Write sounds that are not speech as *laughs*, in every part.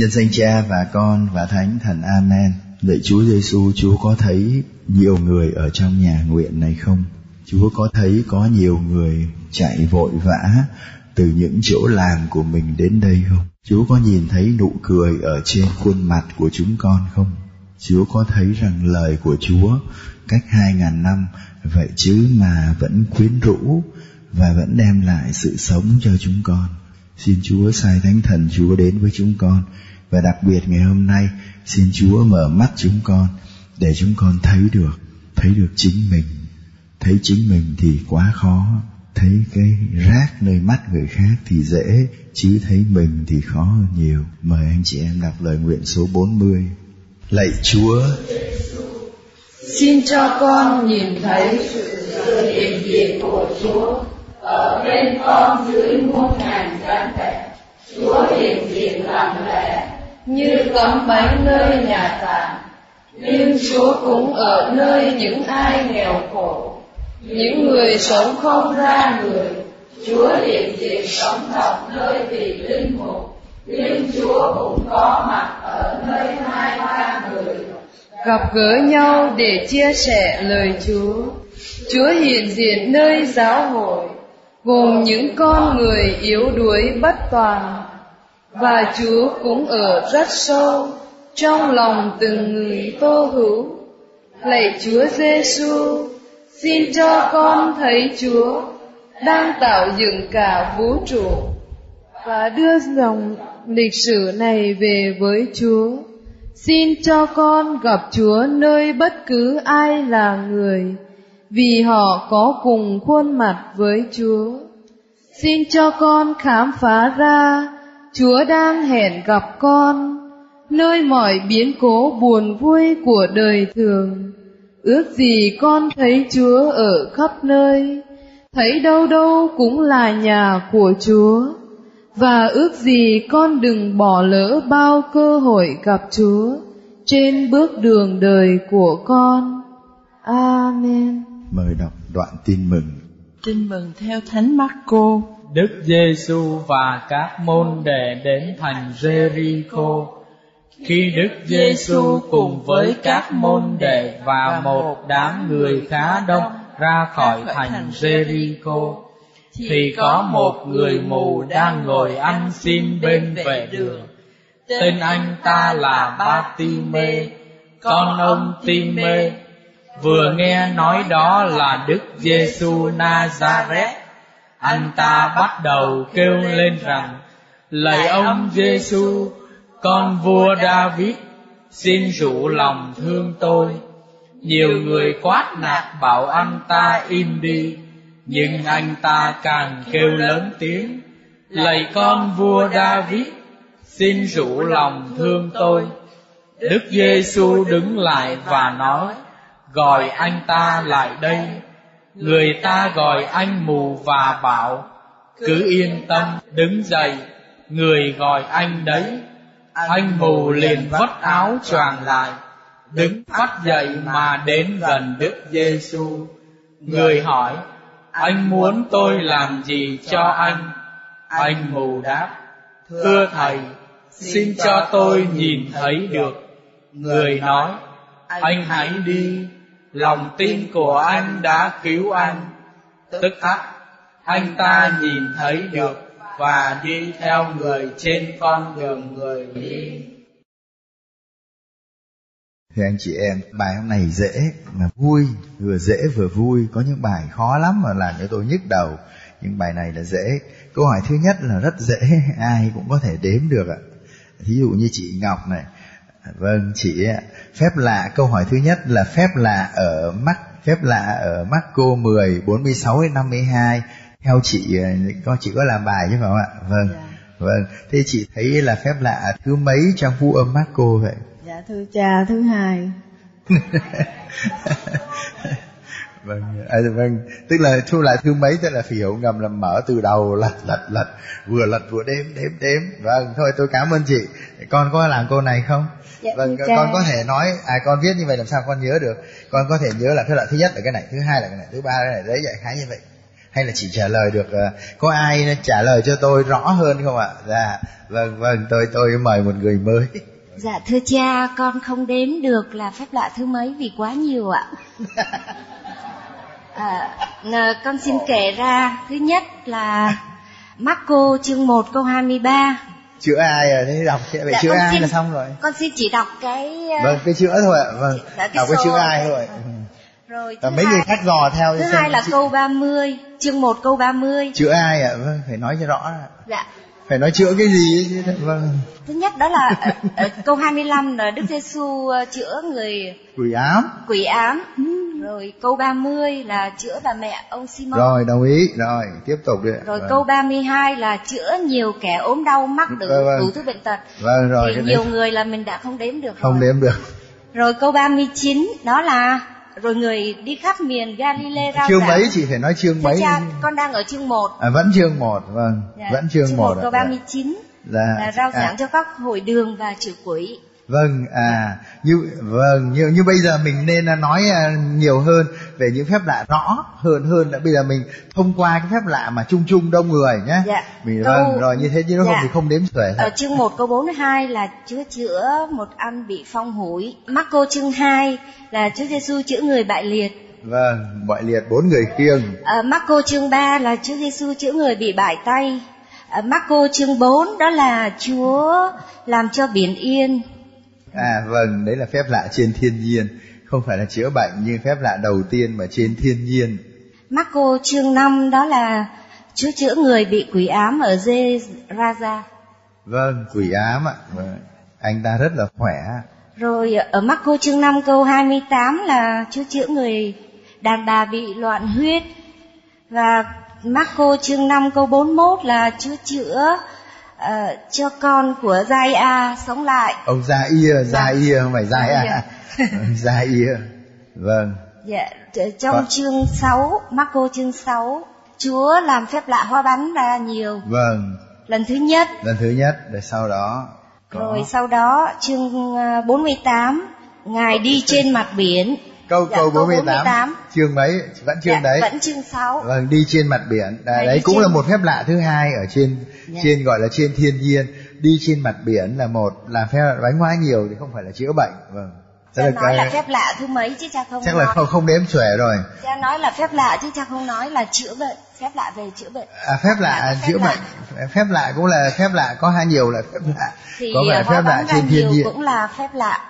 Nhân danh Cha và Con và Thánh Thần Amen. Lạy Chúa Giêsu, Chúa có thấy nhiều người ở trong nhà nguyện này không? Chúa có thấy có nhiều người chạy vội vã từ những chỗ làm của mình đến đây không? Chúa có nhìn thấy nụ cười ở trên khuôn mặt của chúng con không? Chúa có thấy rằng lời của Chúa cách hai ngàn năm vậy chứ mà vẫn quyến rũ và vẫn đem lại sự sống cho chúng con. Xin Chúa sai Thánh Thần Chúa đến với chúng con và đặc biệt ngày hôm nay xin Chúa mở mắt chúng con để chúng con thấy được, thấy được chính mình. Thấy chính mình thì quá khó, thấy cái rác nơi mắt người khác thì dễ, chứ thấy mình thì khó hơn nhiều. Mời anh chị em đọc lời nguyện số 40. Lạy Chúa, Xin cho con nhìn thấy sự hiện diện của Chúa ở bên con dưới muôn ngàn gian vẻ. Chúa hiện diện làm lẽ như tấm bánh nơi nhà tạm. Nhưng Chúa cũng ở nơi những ai nghèo khổ, những người sống không ra người. Chúa hiện diện sống động nơi vị linh mục, nhưng Chúa cũng có mặt ở nơi hai ba người gặp gỡ nhau để chia sẻ lời Chúa. Chúa hiện diện nơi giáo hội, gồm những con người yếu đuối bất toàn, và Chúa cũng ở rất sâu trong lòng từng người tô hữu. Lạy Chúa Giêsu, xin cho con thấy Chúa đang tạo dựng cả vũ trụ và đưa dòng lịch sử này về với Chúa. Xin cho con gặp Chúa nơi bất cứ ai là người, vì họ có cùng khuôn mặt với Chúa. Xin cho con khám phá ra Chúa đang hẹn gặp con nơi mọi biến cố buồn vui của đời thường. Ước gì con thấy Chúa ở khắp nơi, thấy đâu đâu cũng là nhà của Chúa. Và ước gì con đừng bỏ lỡ bao cơ hội gặp Chúa trên bước đường đời của con. Amen. Mời đọc đoạn tin mừng. Tin mừng theo Thánh Marco. Đức Giêsu và các môn đệ đến thành Jericho. Khi Đức Giêsu cùng với các môn đệ và một đám người khá đông ra khỏi thành Jericho, thì có một người mù đang ngồi ăn xin bên vệ đường. Tên anh ta là Ba Ti Mê, con ông Ti Mê. Vừa nghe nói đó là Đức Giêsu Nazareth, anh ta bắt đầu kêu lên rằng: Lạy ông Giêsu, con vua David, xin rủ lòng thương tôi. Nhiều người quát nạt bảo anh ta im đi, nhưng anh ta càng kêu lớn tiếng: Lạy con vua David, xin rủ lòng thương tôi. Đức Giêsu đứng lại và nói: Gọi anh ta lại đây. Người ta gọi anh mù và bảo: Cứ yên tâm, đứng dậy. Người gọi anh đấy. Anh mù liền vắt áo choàng lại, đứng phát dậy mà đến gần Đức Giêsu. Người hỏi: Anh muốn tôi làm gì cho anh? Anh mù đáp: Thưa thầy, xin cho tôi nhìn thấy được. Người nói: Anh hãy đi, lòng tin của anh đã cứu anh. Tức khắc, anh ta nhìn thấy được và đi theo người trên con đường người đi. Thưa anh chị em, bài hôm này dễ mà vui, vừa dễ vừa vui, có những bài khó lắm mà làm cho tôi nhức đầu. Nhưng bài này là dễ. Câu hỏi thứ nhất là rất dễ, ai cũng có thể đếm được ạ. Thí dụ như chị Ngọc này, vâng chị phép lạ câu hỏi thứ nhất là phép lạ ở mắc phép lạ ở Marco 10 46 đến 52 theo chị con chị có làm bài chứ không ạ? Vâng dạ. vâng. Thế chị thấy là phép lạ thứ mấy trong phu âm Marco vậy? Dạ thưa cha thứ hai. *laughs* Vâng à, vâng. Tức là thu lại thứ mấy tức là phải hiểu ngầm là mở từ đầu lật lật lật vừa lật vừa đếm đếm đếm. Vâng thôi tôi cảm ơn chị. Con có làm câu này không dạ, vâng con có thể nói à con viết như vậy làm sao con nhớ được? Con có thể nhớ là cái loại thứ nhất là cái này thứ hai là cái này thứ ba là cái này đấy vậy khá như vậy. Hay là chỉ trả lời được uh, có ai trả lời cho tôi rõ hơn không ạ? Dạ vâng vâng tôi tôi mời một người mới. *laughs* Dạ thưa cha con không đếm được là phép lạ thứ mấy vì quá nhiều ạ. *laughs* À, con xin kể ra thứ nhất là Marco chương 1 câu 23 chữa ai à? Thế đọc vậy dạ, chữa ai xin, là xong rồi. con xin chỉ đọc cái vâng cái chữa thôi ạ. Vâng dạ, đọc cái chữa ai thôi rồi và mấy hai, người khác dò theo thứ hai là chị... câu 30 chương 1 câu 30 chữa ai ạ? Vâng phải nói cho rõ dạ phải nói chữa cái gì chứ vâng thứ nhất đó là ở, ở câu 25 là Đức Giêsu ờ, chữa người quỷ ám quỷ ám rồi câu 30 là chữa bà mẹ ông Simon rồi đồng ý rồi tiếp tục đi rồi vâng. câu 32 là chữa nhiều kẻ ốm đau mắc được vâng, vâng. đủ thứ bệnh tật vâng rồi thì nhiều đấy. người là mình đã không đếm được không rồi. đếm được rồi câu 39 đó là rồi người đi khắp miền Galilee rao chương mấy chị phải nói chương mấy? cha, con đang ở chương 1 à, vẫn chương 1 vâng dạ. vẫn chương, chương 1, 1 câu 39 là, là rao giảng à. cho các hội đường và trừ quỷ vâng à như vâng như như bây giờ mình nên nói à, nhiều hơn về những phép lạ rõ hơn hơn là bây giờ mình thông qua cái phép lạ mà chung chung đông người nhé dạ. mình câu, vâng rồi như thế chứ nó dạ. không thì không đếm xuể ở chương 1 câu 42 là Chúa chữa một anh bị phong hủi. Marco chương 2 là Chúa Giêsu chữa người bại liệt. Vâng bại liệt bốn người khiêng. Ở Marco chương 3 là Chúa Giêsu chữa người bị bại tay. Ở Marco chương 4 đó là Chúa làm cho biển yên À vâng, đấy là phép lạ trên thiên nhiên, không phải là chữa bệnh như phép lạ đầu tiên mà trên thiên nhiên. Marco chương 5 đó là Chúa chữa người bị quỷ ám ở dê Raza. Vâng, quỷ ám ạ. Vâng. Anh ta rất là khỏe. Rồi ở Marco chương 5 câu 28 là Chúa chữa người đàn bà bị loạn huyết. Và Marco chương 5 câu 41 là Chúa chữa uh, cho con của Giai A sống lại. Ông Gia Ia, Gia dạ. Ia không phải Giai A. *laughs* Gia Ia. Vâng. Dạ, trong vâng. chương 6, Marco chương 6, Chúa làm phép lạ hoa bánh ra nhiều. Vâng. Lần thứ nhất. Lần thứ nhất, để sau đó. Có... Rồi sau đó chương 48, ờ, Ngài đi trên mặt biển câu dạ, câu 48, 48 chương mấy? Vẫn chương dạ, đấy. vẫn chương 6 vâng đi trên mặt biển. À, đấy cũng trên... là một phép lạ thứ hai ở trên dạ. trên gọi là trên thiên nhiên. Đi trên mặt biển là một là phép bánh hóa nhiều thì không phải là chữa bệnh. Vâng. Cha là nói cái... là phép lạ thứ mấy chứ cha không chắc nói. là không không đếm xuể rồi. Cha nói là phép lạ chứ cha không nói là chữa bệnh. Phép lạ về chữa bệnh. À phép lạ phép chữa lạ. bệnh. Phép lạ cũng là phép lạ có hai nhiều là phép lạ. Thì có vẻ phép lạ trên thiên nhiên. cũng là phép lạ.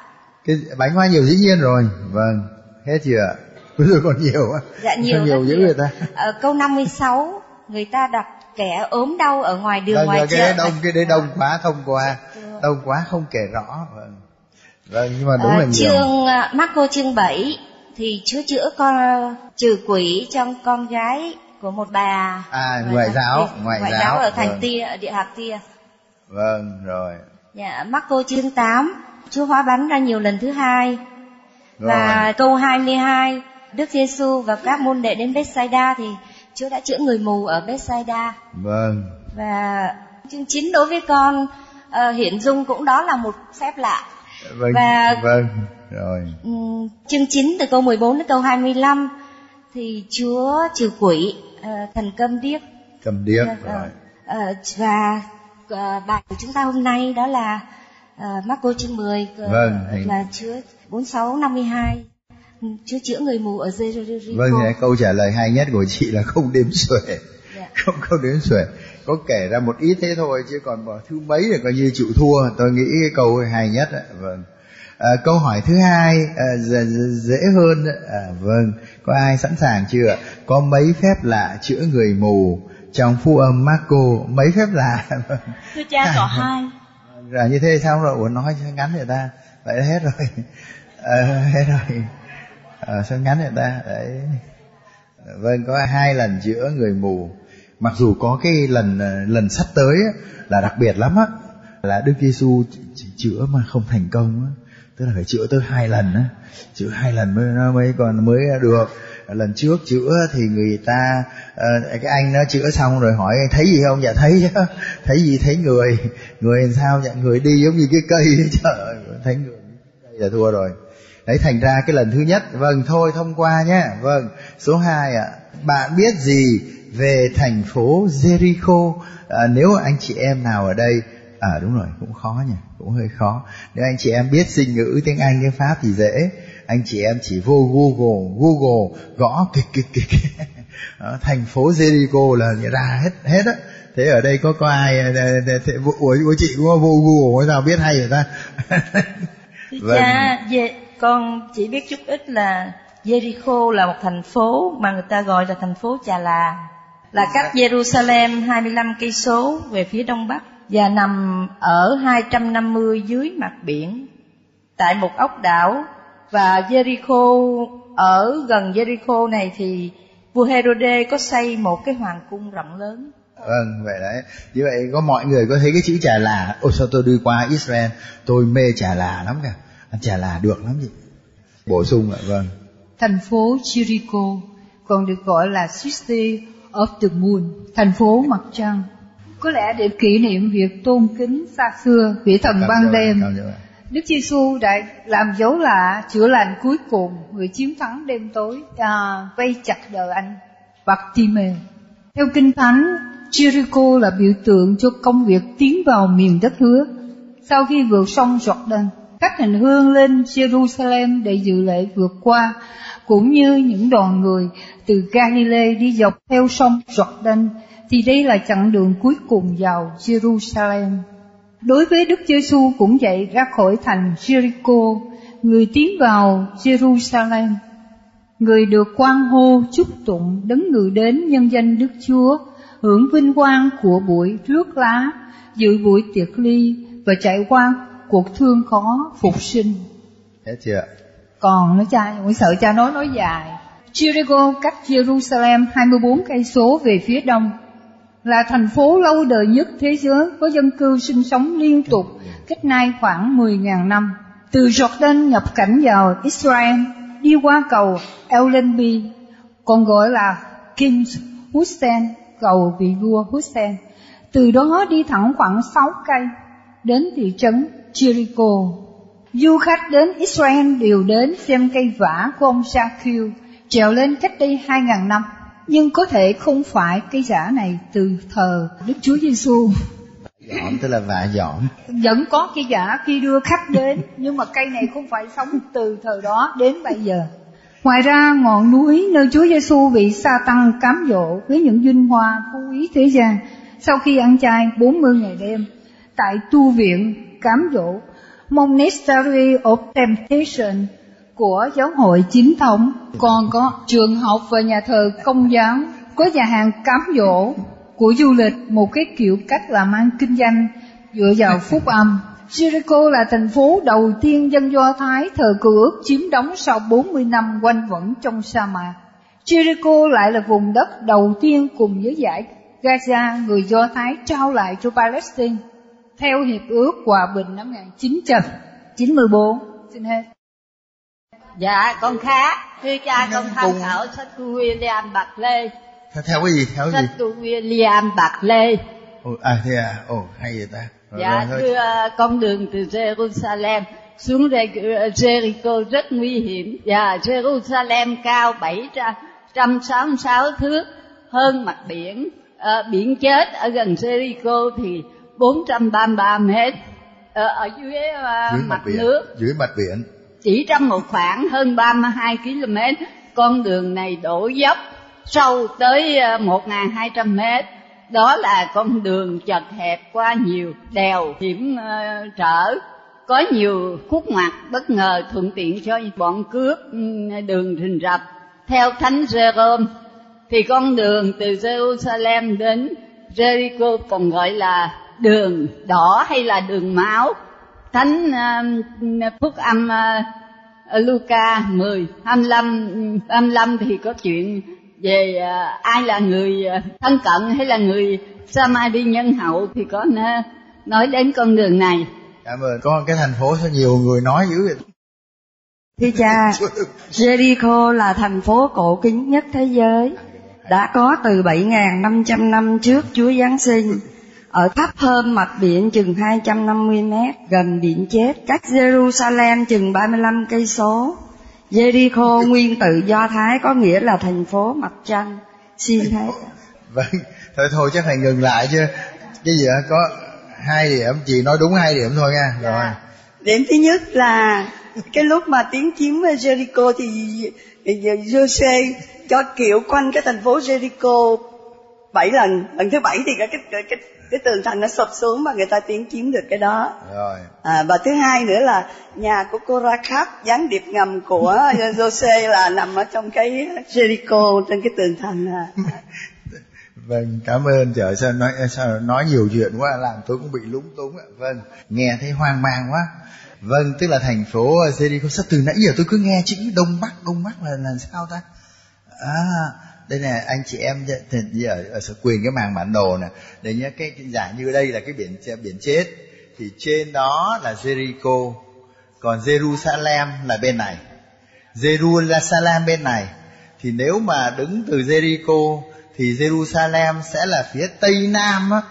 Cái bánh hoa nhiều dĩ nhiên rồi. Vâng hết chưa bây giờ còn nhiều á dạ nhiều nhiều dữ người ta. Ở câu 56 người ta đặt kẻ ốm đau ở ngoài đường vâng, ngoài chợ. cái đông cái đấy đông quá thông qua đông quá không kể rõ. Vâng. Vâng nhưng mà đúng à, là nhiều. chương à, Marco chương 7 thì Chúa chữa con trừ quỷ trong con gái của một bà. À ngoại giáo ngoại, ngoại giáo, giáo ở thành vâng. tia ở địa hạt tia. Vâng rồi. Dạ Marco chương 8 Chúa hóa bánh ra nhiều lần thứ hai và câu 22 Đức Giêsu và các môn đệ đến Bethsaida thì Chúa đã chữa người mù ở Bethsaida. Vâng. Và chương 9 đối với con uh, hiển dung cũng đó là một phép lạ. Vâng. Và vâng. Rồi. Um, chương 9 từ câu 14 đến câu 25 thì Chúa trừ quỷ uh, thần câm điếc. Câm điếc uh, rồi. Uh, và uh, bài của chúng ta hôm nay đó là uh, Marco chương 10 uh, vâng, là Chúa 4652 Chúa chữa người mù ở Jericho. Vâng, câu trả lời hay nhất của chị là không đếm xuể. Yeah. Dạ. Không không đếm xuể. Có kể ra một ít thế thôi chứ còn bỏ thứ mấy là coi như chịu thua. Tôi nghĩ cái câu hay nhất. Đấy. Vâng. À, câu hỏi thứ hai à, dễ, dễ hơn. À, vâng, có ai sẵn sàng chưa? Có mấy phép lạ chữa người mù trong phu âm Marco mấy phép lạ? Thưa cha có *laughs* hai. Rồi như thế sao rồi? Ủa nói *laughs* ờ, ờ, sao ngắn người ta. Vậy hết rồi. À, hết rồi. À, sao ngắn người ta? Đấy. Vâng có hai lần chữa người mù. Mặc dù có cái lần ờ, lần sắp tới là đặc biệt lắm á là Đức Giêsu chữa mà không thành công á. Tức là phải chữa tới hai lần á. Chữa hai lần mới nó mới còn mới được. Ờ, lần trước chữa thì người ta uh, cái anh nó chữa xong rồi hỏi thấy gì không? Dạ thấy chứ. *laughs* Thấy gì? Thấy người. *laughs* Người làm sao? Dạ người đi giống như cái cây *laughs* trời thấy người là thua rồi. Đấy thành ra cái lần thứ nhất vâng thôi thông qua nhé vâng số 2 ạ. À, bạn biết gì về thành phố Jericho? À, nếu anh chị em nào ở đây à đúng rồi cũng khó nhỉ cũng hơi khó. Nếu anh chị em biết sinh ngữ tiếng Anh tiếng Pháp thì dễ anh chị em chỉ vô Google Google gõ kịch kịch kịch thành phố Jericho là ra hết hết á. Thế ở đây có có ai à, thế, ủa, ủa chị có vô Google sao? Biết hay rồi ta? *laughs* Vâng. Cha, về, con chỉ biết chút ít là Jericho là một thành phố mà người ta gọi là thành phố Chà Là. Là cách Jerusalem 25 cây số về phía đông bắc và nằm ở 250 dưới mặt biển. Tại một ốc đảo và Jericho ở gần Jericho này thì vua Herode có xây một cái hoàng cung rộng lớn. Vâng vậy đấy. Như vậy có mọi người có thấy cái chữ trà là ôi sao tôi đi qua Israel tôi mê trà là lắm cả ăn trà là được lắm gì bổ sung ạ vâng. Thành phố Jericho còn được gọi là City of the Moon thành phố mặt trăng. Có lẽ để kỷ niệm việc tôn kính xa xưa vị thần ban đêm Đức Giêsu đã làm dấu lạ chữa lành cuối cùng người chiến thắng đêm tối à, vây chặt đời anh Bartimê. Theo Kinh Thánh, Jericho là biểu tượng cho công việc tiến vào miền đất hứa. Sau khi vượt sông Jordan, các hành hương lên Jerusalem để dự lễ vượt qua, cũng như những đoàn người từ Galilee đi dọc theo sông Jordan, thì đây là chặng đường cuối cùng vào Jerusalem. Đối với Đức Giêsu cũng vậy ra khỏi thành Jericho, người tiến vào Jerusalem. Người được quan hô chúc tụng đấng người đến nhân danh Đức Chúa, hưởng vinh quang của buổi rước lá, dự buổi tiệc ly và trải qua cuộc thương khó phục sinh. Hết chưa? Còn nó cha, cũng sợ cha nói nói dài. Jericho cách Jerusalem 24 cây số về phía đông, là thành phố lâu đời nhất thế giới có dân cư sinh sống liên tục cách nay khoảng 10.000 năm. Từ Jordan nhập cảnh vào Israel, đi qua cầu Elenbi, còn gọi là King Hussein, cầu vị vua Hussein. Từ đó đi thẳng khoảng 6 cây đến thị trấn Jericho. Du khách đến Israel đều đến xem cây vả của ông Shaquille trèo lên cách đây 2.000 năm nhưng có thể không phải cây giả này từ thờ Đức Chúa Giêsu. Dõm tức là vạ dõm. Vẫn có cây giả khi đưa khách đến, nhưng mà cây này không phải sống từ thời đó đến bây giờ. Ngoài ra, ngọn núi nơi Chúa Giêsu bị sa tăng cám dỗ với những vinh hoa phú quý thế gian sau khi ăn chay 40 ngày đêm tại tu viện cám dỗ Monastery of Temptation của giáo hội chính thống, còn có trường học và nhà thờ công giáo, có nhà hàng cám dỗ của du lịch, một cái kiểu cách làm ăn kinh doanh dựa vào phúc âm. Jericho là thành phố đầu tiên dân Do Thái thờ cựu ước chiếm đóng sau 40 năm quanh quẩn trong sa mạc. Jericho lại là vùng đất đầu tiên cùng với giải Gaza người Do Thái trao lại cho Palestine theo hiệp ước hòa bình năm 1994. Xin hết. Dạ con khá Thưa cha con tham khảo sách của William Bạc Lê. Theo, theo cái gì? Theo cái sách gì? Của William Bạc Lê. Ồ, à thế à? Ồ hay vậy ta. Rồi, dạ rồi, thưa con đường từ Jerusalem xuống Jericho rất nguy hiểm. Và Jerusalem cao 766 thước hơn mặt biển. À, biển chết ở gần Jericho thì 433 mét. À, ở dưới, uh, dưới mặt, mặt biển, nước. Dưới mặt biển chỉ trong một khoảng hơn 32 km, con đường này đổ dốc sâu tới ờ, 1.200 mét. Đó là con đường chật hẹp qua nhiều đèo hiểm ờ, trở, có nhiều khúc ngoặt bất ngờ thuận tiện cho bọn cướp đường rình rập. Theo Thánh Jerome, thì con đường từ Jerusalem đến Jericho còn gọi là đường đỏ hay là đường máu Thánh uh, Phúc âm uh, Luca 10 25 25 thì có chuyện về uh, ai là người uh, thân cận hay là người Samari nhân hậu thì có uh, nói đến con đường này. Cảm ơn. Có cái thành phố sao nhiều người nói dữ vậy? Thưa cha, *laughs* Jericho là thành phố cổ kính nhất thế giới, đã có từ 7.500 năm trước Chúa Giáng sinh ở thấp hơn mặt biển chừng 250 mét, gần biển chết, cách Jerusalem chừng 35 cây số. Jericho nguyên tự Do Thái có nghĩa là thành phố mặt trăng. Xin thế. vâng thôi thôi chắc phải ngừng lại chứ cái gì có hai điểm chị nói đúng hai điểm thôi nha rồi Dạ. Điểm thứ nhất là cái lúc mà tiến chiếm Jericho thì Jose cho kiểu quanh cái thành phố Jericho bảy lần lần thứ bảy thì cái cái cái, cái, tường thành nó sụp xuống và người ta tiến chiếm được cái đó. Rồi. À, và thứ hai nữa là nhà của cô Rakab gián điệp ngầm của Jose là nằm ở trong cái Jericho trên cái tường thành à. *laughs* vâng cảm ơn. Trời sao nói sao nói nhiều chuyện quá làm tôi cũng bị lúng túng ạ. Vâng nghe thấy hoang mang quá. Vâng tức là thành phố Jericho sao từ nãy giờ tôi cứ nghe chữ đông bắc đông bắc là là sao ta? À đây nè anh chị em thì giờ ở sở quyền cái màng bản đồ nè để nhớ cái, cái giả như đây là cái biển biển chết. Thì trên đó là Jericho còn Jerusalem là bên này. Jerusalem bên này. Thì nếu mà đứng từ Jericho thì Jerusalem sẽ là phía tây nam á.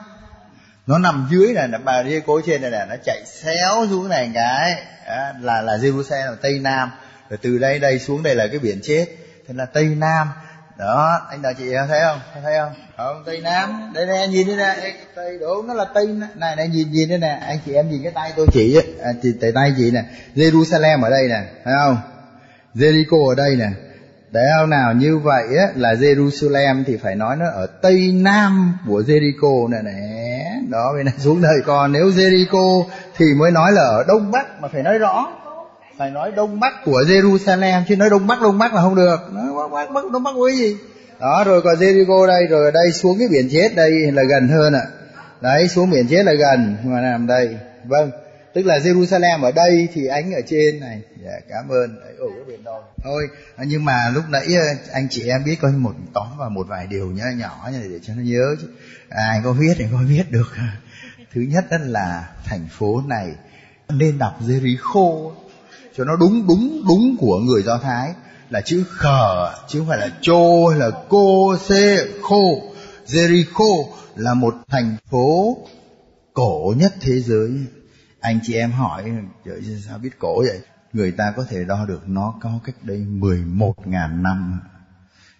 Nó nằm dưới này bà Jericho trên này nè nó chạy xéo xuống này cái là là Jerusalem là tây nam. Rồi từ đây đây xuống đây là cái biển chết. Thế là tây nam đó anh đợi chị thấy không? Thấy không? Không tây nam đây nè nhìn đây nè. Tây đúng nó là tây này này nhìn nhìn đây nè. Anh chị em nhìn cái tay tôi chỉ à, chị tay tay chị nè. Jerusalem ở đây nè thấy không? Jericho ở đây nè. Đấy không nào? Như vậy á là Jerusalem thì phải nói nó ở tây nam của Jericho này nè. Đó bên này xuống đây. Còn nếu Jericho thì mới nói là ở đông bắc mà phải nói rõ phải nói đông bắc của Jerusalem chứ nói đông bắc đông bắc là không được. Nói bắc bắc, bắc đông bắc với gì? Đó rồi còn Jericho đây rồi ở đây xuống cái biển chết đây là gần hơn ạ. Đấy xuống biển chết là gần mà nằm đây. Vâng tức là Jerusalem ở đây thì ánh ở trên này. Dạ, cảm ơn. Đấy, ở cái biển đó. Thôi nhưng mà lúc nãy ờ, anh chị em biết có một tóm vào một vài điều nhỏ nhỏ để cho nó nhớ chứ. À, anh có viết thì có viết được. *laughs* Thứ nhất đó là thành phố này nên đọc Jericho cho nó đúng đúng đúng của người do thái. Là chữ khờ chứ không phải là chô hay là cô xê khô. Jericho là một thành phố cổ nhất thế giới. Anh chị em hỏi trời sao biết cổ vậy? Người ta có thể đo được nó có cách đây 11.000 năm.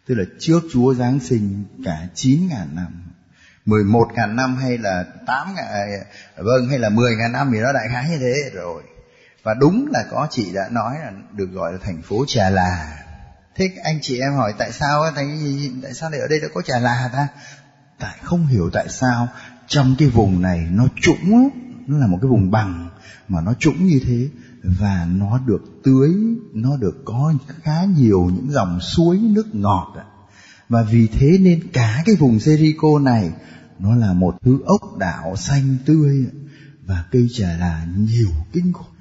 Tức là trước Chúa Giáng sinh cả 9.000 năm. 11.000 năm hay là 8 ngàn, à, vâng hay là 10.000 năm thì nó đại khái như thế rồi và đúng là có chị đã nói là được gọi là thành phố Trà Là. Thế anh chị em hỏi tại sao tại, tại sao lại ở đây đã có Trà Là ta? Tại không hiểu tại sao trong cái vùng này nó trũng nó là một cái vùng bằng mà nó trũng như thế và nó được tưới nó được có khá nhiều những dòng suối nước ngọt và vì thế nên cả cái vùng Jericho này nó là một thứ ốc đảo xanh tươi và cây trà là nhiều kinh khủng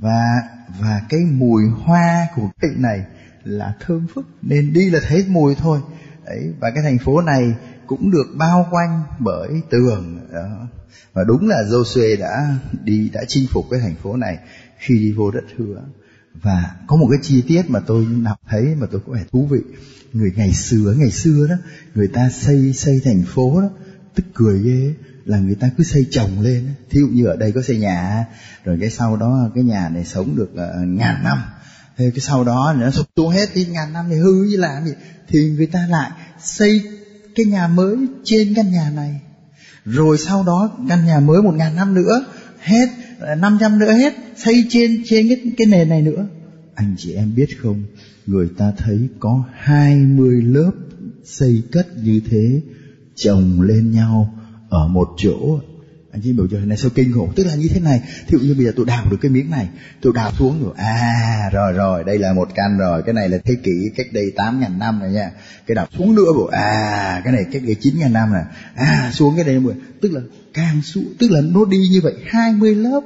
và và cái mùi hoa của cái này là thơm phức, nên đi là thấy mùi thôi. Đấy, và cái thành phố này cũng được bao quanh bởi tường, đó. và đúng là Joshua đã đi, đã chinh phục cái thành phố này khi đi vô đất hứa. Và có một cái chi tiết mà tôi đọc thấy mà tôi có vẻ thú vị. Người ngày xưa ngày xưa đó, người ta xây xây thành phố đó, tức cười ghê là người ta cứ xây chồng lên. Thí dụ như ở đây có xây nhà rồi cái sau đó cái nhà này sống được uh, ngàn năm. Thế cái sau đó nó sụp xuống hết đi ngàn năm thì hư như làm gì. Thì người ta lại xây cái nhà mới trên căn nhà này. Rồi sau đó căn nhà mới một ngàn năm nữa hết ờ, năm trăm nữa hết xây trên trên cái cái nền này nữa. Anh chị em biết không người ta thấy có hai mươi lớp xây cất như thế chồng lên nhau ở một chỗ. Anh chị biểu trời này sao kinh khủng? Tức là như thế này. Thí dụ như bây giờ tôi đào được cái miếng này, tôi đào xuống rồi. À rồi rồi, đây là một căn rồi. Cái này là thế kỷ cách đây tám ngàn năm rồi nha. Cái đào xuống nữa bộ. À cái này cách đây chín ngàn năm này à xuống cái này tức là càng xuống, tức là nó đi như vậy. Hai mươi lớp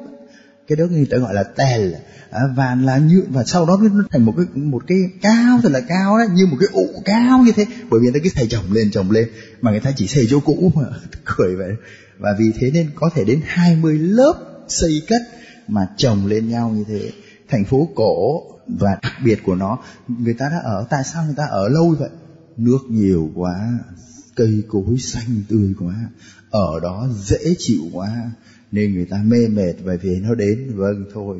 cái đó người ta gọi là tèl. À, và là như, và sau đó nó thành một cái một cái cao, thật là cao đấy, như một cái ụ cao như thế. Bởi vì người ta cứ xây chồng lên chồng lên, mà người ta chỉ xây chỗ cũ mà *laughs* cười vậy. Và vì thế nên có thể đến 20 lớp xây cất mà chồng lên nhau như thế. Thành phố cổ và đặc biệt của nó, người ta đã ở, tại sao người ta ở lâu vậy? Nước nhiều quá, cây cối xanh tươi quá, ở đó dễ chịu quá nên người ta mê mệt bởi vì nó đến. Vâng thôi.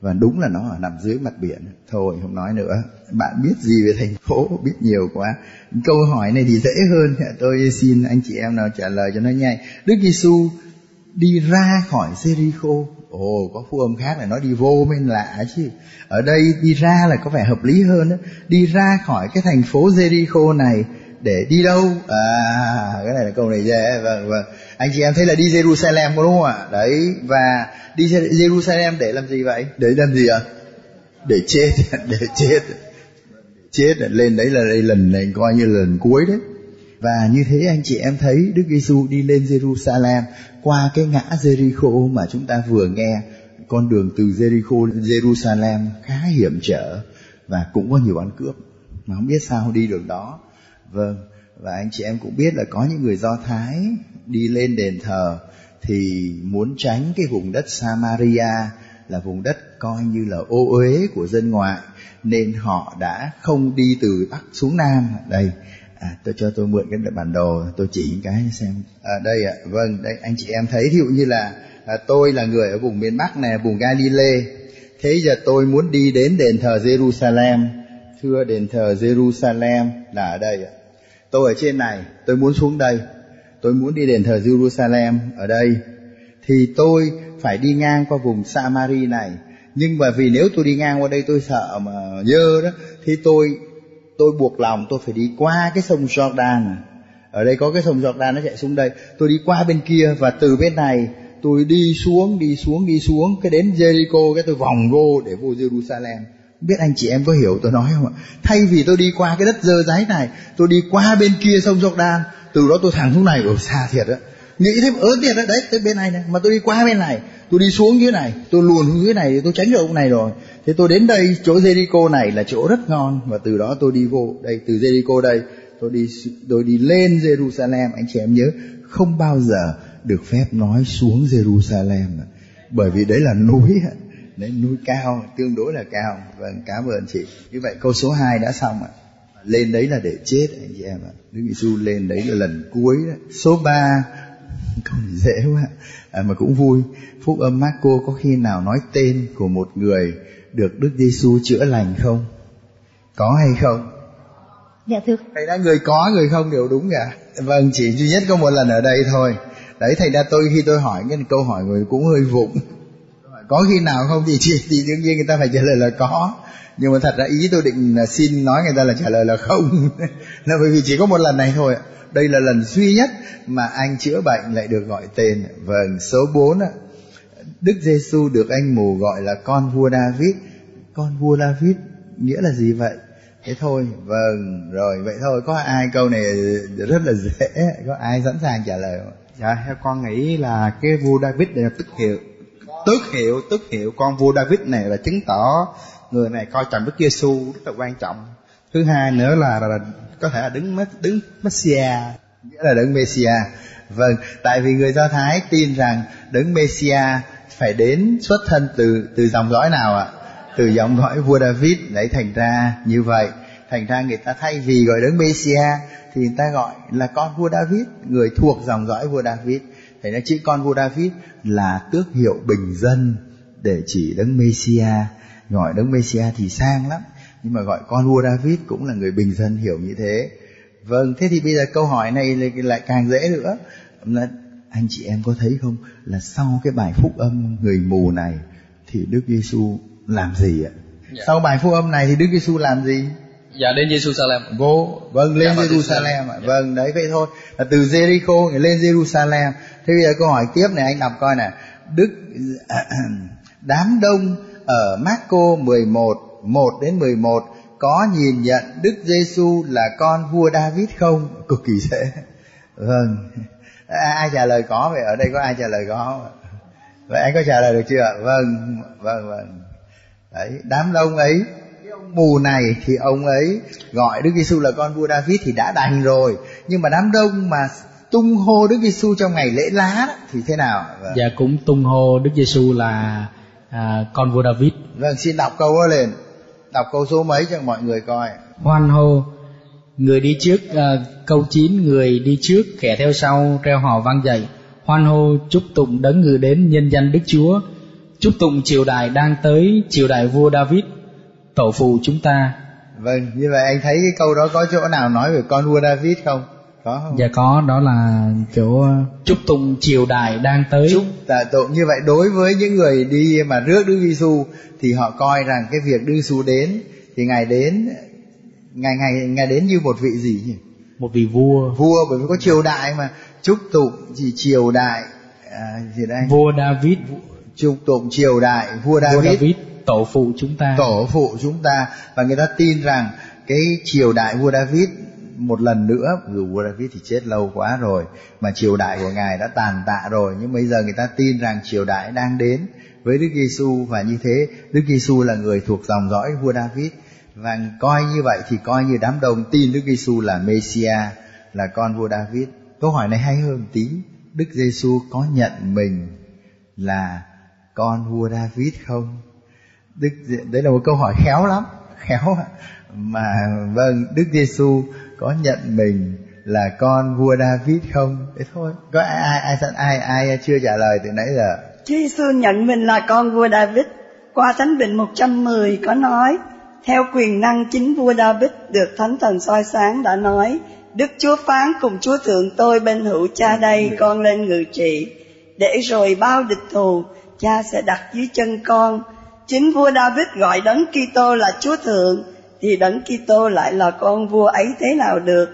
Và đúng là nó ở nằm dưới mặt biển. Thôi, không nói nữa. Bạn biết gì về thành phố? Biết nhiều quá. Câu hỏi này thì dễ hơn. Tôi xin anh chị em nào trả lời cho nó nhanh. Đức giêsu đi ra khỏi Jericho. Ồ, có phu âm khác là nói đi vô bên lạ chứ. Ở đây đi ra là có vẻ hợp lý hơn đó. Đi ra khỏi cái thành phố Jericho này để đi đâu? À cái này là câu này dễ. Vâng vâng anh chị em thấy là đi Jerusalem có đúng không ạ? Đấy, và đi Jerusalem để làm gì vậy? Để làm gì ạ? Để chết *laughs* để chết. Chết lên đấy là đây lần này coi như lần cuối đấy. Và như thế anh chị em thấy Đức Giêsu đi lên Jerusalem qua cái ngã Jericho mà chúng ta vừa nghe. Con đường từ Jericho Jerusalem khá hiểm trở và cũng có nhiều ăn cướp. Mà không biết sao đi đường đó. Vâng và anh chị em cũng biết là có những người do thái đi lên đền thờ thì muốn tránh cái vùng đất samaria là vùng đất coi như là ô uế của dân ngoại nên họ đã không đi từ bắc xuống nam. Đây à, tôi cho tôi mượn cái bản đồ tôi chỉ cái xem. À, đây ạ à, vâng đây anh chị em thấy ví dụ như là à, tôi là người ở vùng miền bắc này vùng Galilee. Thế giờ tôi muốn đi đến đền thờ Jerusalem. Thưa đền thờ Jerusalem là ở đây ạ. Tôi ở trên này tôi muốn xuống đây tôi muốn đi đền thờ Jerusalem ở đây. Thì tôi phải đi ngang qua vùng Samari này. Nhưng mà vì nếu tôi đi ngang qua đây tôi sợ mà dơ đó, thì tôi tôi buộc lòng tôi phải đi qua cái sông Jordan. Ở đây có cái sông Jordan nó chạy xuống đây. Tôi đi qua bên kia và từ bên này tôi đi xuống đi xuống đi xuống. Cái đến Jericho cái tôi vòng vô để vô Jerusalem. Biết anh chị em có hiểu tôi nói không ạ? Thay vì tôi đi qua cái đất dơ giấy này, tôi đi qua bên kia sông Jordan từ đó tôi thẳng xuống này ở xa thiệt á. Nghĩ thêm ớn thiệt đó đấy tới bên này này, mà tôi đi qua bên này, tôi đi xuống dưới này, tôi luồn xuống dưới này, tôi tránh được ông này rồi. Thế tôi đến đây, chỗ Jericho này là chỗ rất ngon, và từ đó tôi đi vô đây, từ Jericho đây, tôi đi tôi đi lên Jerusalem. Anh chị em nhớ, không bao giờ được phép nói xuống Jerusalem à. bởi vì đấy là núi đấy, núi cao, tương đối là cao. Vâng cảm ơn chị. Như vậy câu số 2 đã xong ạ lên đấy là để chết anh chị em ạ. Đức Giêsu lên đấy là lần cuối đó. số 3 câu này dễ quá. À, mà cũng vui. Phúc âm Marco có khi nào nói tên của một người được Đức Giêsu chữa lành không? Có hay không? Dạ thưa. Thầy đã người có người không đều đúng cả. Vâng chỉ duy nhất có một lần ở đây thôi. Đấy thầy ra tôi khi tôi hỏi cái câu hỏi người cũng hơi vụng. Có khi nào không? Thì chị thì đương nhiên người ta phải trả lời là có nhưng mà thật ra ý tôi định xin nói người ta là trả lời là không. *laughs* Là bởi vì chỉ có một lần này thôi đây là lần duy nhất mà anh chữa bệnh lại được gọi tên. Vâng số 4 ạ. Đức Giêsu được anh mù gọi là con vua David. Con vua David nghĩa là gì vậy? Thế thôi vâng rồi, vậy thôi. Có ai câu này rất là dễ? Có ai sẵn sàng trả lời không dạ theo con nghĩ là cái vua David này là tức hiệu. Tước hiệu tước hiệu con vua David này là chứng tỏ người này coi trọng Đức Giêsu rất là quan trọng. Thứ hai nữa là, là, là có thể là đứng đứng Messia nghĩa là đứng Messia. Vâng tại vì người Do Thái tin rằng đứng Messia phải đến xuất thân từ từ dòng dõi nào ạ? Từ dòng dõi vua David đấy thành ra như vậy. Thành ra người ta thay vì gọi đứng Messia thì người ta gọi là con vua David người thuộc dòng dõi vua David. Thì nó chữ con vua David là tước hiệu bình dân để chỉ đấng Messia. Gọi đấng Messia thì sang lắm. Nhưng mà gọi con vua David cũng là người bình dân hiểu như thế. Vâng, thế thì bây giờ câu hỏi này lại càng dễ nữa. Là anh chị em có thấy không là sau cái bài phúc âm người mù này thì Đức Giêsu làm gì ạ? Dạ. Sau bài phúc âm này thì Đức Giêsu làm gì? Dạ đến Jerusalem. Vô, vâng lên dạ, Jerusalem ạ. Dạ. Vâng đấy vậy thôi. Là từ Jericho lên Jerusalem. Thế bây giờ câu hỏi tiếp này anh đọc coi nè. Đức đám đông ở Marco 11 1 đến 11 có nhìn nhận Đức Giêsu là con vua David không? Cực kỳ dễ. Vâng. Ai trả lời có vậy ở đây có ai trả lời có Vậy anh có trả lời được chưa? Vâng, vâng, vâng. Đấy, đám đông ấy mù này thì ông ấy gọi Đức Giêsu là con vua David thì đã đành rồi nhưng mà đám đông mà tung hô Đức Giêsu trong ngày lễ lá đó, thì thế nào? Vâng. Dạ cũng tung hô Đức Giêsu là à, con vua David. Vâng xin đọc câu đó lên. Đọc câu số mấy cho mọi người coi. Hoan hô người đi trước à, câu 9 người đi trước kẻ theo sau reo hò vang dậy hoan hô chúc tụng đấng người đến nhân danh Đức Chúa chúc tụng triều đại đang tới triều đại vua David tổ phụ chúng ta vâng như vậy anh thấy cái câu đó có chỗ nào nói về con vua David không có không? Dạ có đó là chỗ ờ, chúc tụng triều đại đang tới. Chúc tạ tụng. Như vậy đối với những người đi mà rước Đức Giêsu thì họ coi rằng cái việc Đức Giêsu đến thì ngài đến ngài ngài ngài đến như một vị gì nhỉ? Một vị vua. Vua bởi vì có triều đại mà. Chúc tụng thì triều đại à, gì đây? Vua David. Chúc tụng triều đại vua David, vua David tổ phụ chúng ta. Tổ phụ chúng ta. Và người ta tin rằng cái triều đại vua David một lần nữa, dù vua David thì chết lâu quá rồi, mà triều đại của ngài đã tàn tạ rồi, nhưng bây giờ người ta tin rằng triều đại đang đến với Đức Giêsu và như thế, Đức Giêsu là người thuộc dòng dõi vua David. Và coi như vậy thì coi như đám đông tin Đức Giêsu là Messia, là con vua David. Câu hỏi này hay hơn tí, Đức Giêsu có nhận mình là con vua David không? Đức đấy là một câu hỏi khéo lắm, khéo mà vâng Đức Giêsu có nhận mình là con vua David không? Thế thôi. Có ai ai ai ai, ai chưa trả lời từ nãy giờ? Chúa Giêsu nhận mình là con vua David. Qua Thánh Bình 110 có nói theo quyền năng chính vua David được Thánh Thần soi sáng đã nói Đức Chúa phán cùng Chúa Thượng tôi bên hữu cha đây con lên ngự trị. Để rồi bao địch thù cha sẽ đặt dưới chân con. Chính vua David gọi đấng Kitô là Chúa Thượng thì đấng Kitô lại là con vua ấy thế nào được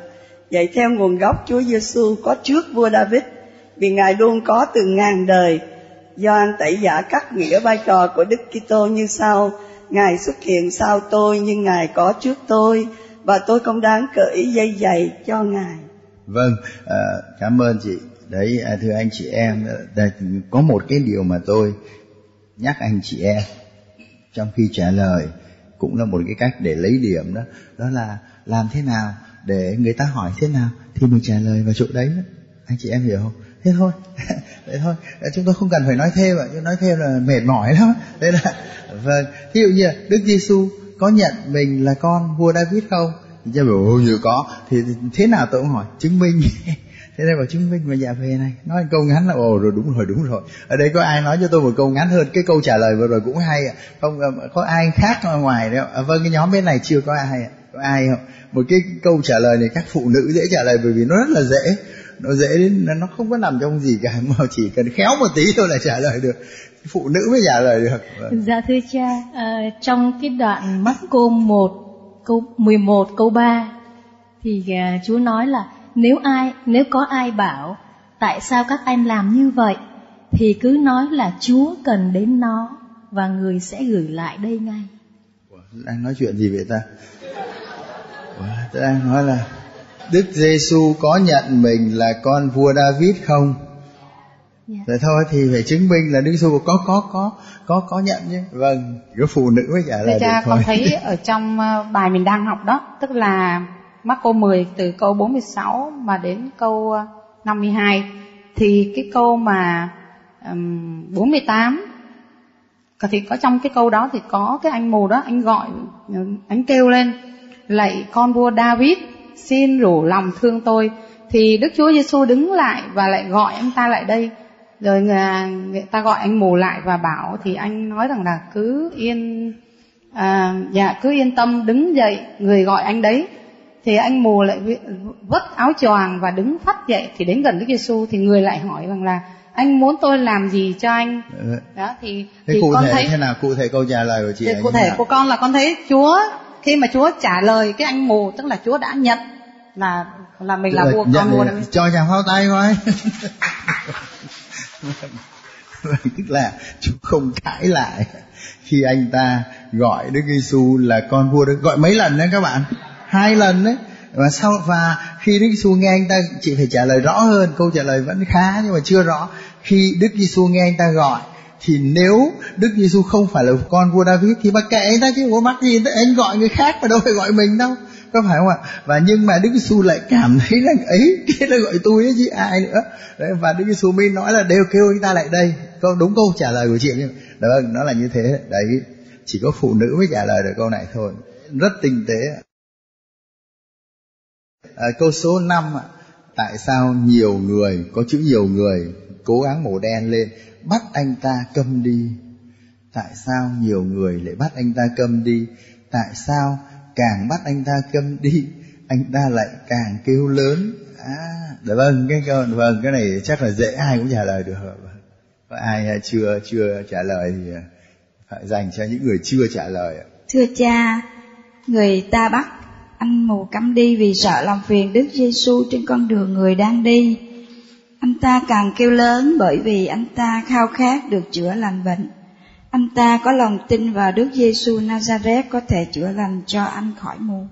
vậy theo nguồn gốc Chúa Giêsu có trước vua David vì ngài luôn có từ ngàn đời Do anh tẩy giả cắt nghĩa vai trò của Đức Kitô như sau Ngài xuất hiện sau tôi nhưng Ngài có trước tôi và tôi không đáng cởi dây giày cho Ngài. Vâng, à, cảm ơn chị. Đấy, à, thưa anh chị em, à, đây, có một cái điều mà tôi nhắc anh chị em trong khi trả lời cũng là một cái cách để lấy điểm đó, đó là làm thế nào để người ta hỏi thế nào thì mình trả lời vào chỗ đấy. Anh chị em hiểu không? thế thôi *laughs* thế thôi. Chúng tôi không cần phải nói thêm ạ chứ nói thêm là mệt mỏi lắm. *laughs* Đấy là vâng. Ví dụ như đức giêsu có nhận mình là con vua david không? Thì cha bảo như có thì thế nào tôi cũng hỏi chứng minh. *laughs* thế đây bảo chứng minh mà dạ về này. Nói câu ngắn là ồ rồi đúng rồi đúng rồi. Ở đây có ai nói cho tôi một câu ngắn hơn? Cái câu trả lời vừa rồi cũng hay ạ. Không ờ, có ai khác ngoài đâu à, vâng cái nhóm bên này chưa có ai ạ. Có ai không? Một cái câu trả lời này các phụ nữ dễ trả lời bởi vì nó rất là dễ. Nó dễ đến nó không có nằm trong gì cả *laughs* mà chỉ cần khéo một tí thôi là trả lời được. Phụ nữ mới trả lời được. Vâng. Dạ thưa cha à, trong cái đoạn mắt cô một câu 11 câu 3 thì à, Chúa nói là nếu ai nếu có ai bảo tại sao các anh làm như vậy thì cứ nói là Chúa cần đến nó và người sẽ gửi lại đây ngay. Đang nói chuyện gì vậy ta? Tôi đang nói là Đức Giêsu có nhận mình là con vua David không? Yeah. Dạ. thôi thì phải chứng minh là Đức Giêsu có có có có có nhận chứ. Vâng, cái phụ nữ mới trả lời cha, được thôi. con thấy ở trong ờ, bài mình đang học đó, tức là Marco 10 từ câu 46 mà đến câu ờ, 52 thì cái câu mà um, 48 thì có trong cái câu đó thì có cái anh mù đó anh gọi ờ, anh kêu lên lạy con vua David xin rủ lòng thương tôi. Thì Đức Chúa Giêsu đứng lại và lại gọi anh ta lại đây. Rồi người, người ta gọi anh mù lại và bảo thì anh nói rằng là cứ yên à, dạ cứ yên tâm đứng dậy người gọi anh đấy thì anh mù lại vất áo choàng và đứng phát dậy. Thì đến gần Đức Giêsu thì người lại hỏi rằng là anh muốn tôi làm gì cho anh? Ừ. đó thì thế thì cụ con thể thấy thế nào? Cụ thể câu trả lời của chị thì cụ thể của con là con thấy Chúa khi mà Chúa trả lời cái anh mù tức là Chúa đã nhận là là mình là vua con vua cho chàng pháo tay coi tức là Chúa không cãi lại khi anh ta gọi Đức Giêsu là con vua được gọi mấy lần đấy các bạn hai lần đấy và sau, và khi Đức Giêsu nghe anh ta, chị phải trả lời rõ hơn, câu trả lời vẫn khá nhưng mà chưa rõ. Khi Đức Giêsu nghe anh ta gọi, thì nếu Đức Giêsu không phải là con vua David thì mà kệ anh ta chứ, có mắc gì anh gọi người khác mà đâu phải gọi mình đâu. Có phải không ạ? Và nhưng mà Đức Giêsu lại cảm thấy rằng, ấy cái là gọi tôi ấy chứ, ai nữa? Đấy, và Đức Giêsu mới nói là đều kêu anh ta lại đây. Câu, đúng câu trả lời của chị nhưng đó, nó là như thế. Đấy, chỉ có phụ nữ mới trả lời được câu này thôi. Rất tinh tế à, câu số 5 tại sao nhiều người có chữ nhiều người cố gắng màu đen lên bắt anh ta câm đi? Tại sao nhiều người lại bắt anh ta câm đi? Tại sao càng bắt anh ta câm đi anh ta lại càng kêu lớn? À dạ vâng cái câu vâng cái này chắc là dễ ai cũng trả lời được. Có ai à, chưa chưa trả lời thì à, phải dành cho những người chưa trả lời thưa cha người ta bắt anh mù câm đi vì sợ làm phiền Đức Giêsu trên con đường người đang đi. Anh ta càng kêu lớn bởi vì anh ta khao khát được chữa lành bệnh. Anh ta có lòng tin vào Đức Giêsu Nazareth có thể chữa lành cho anh khỏi mù.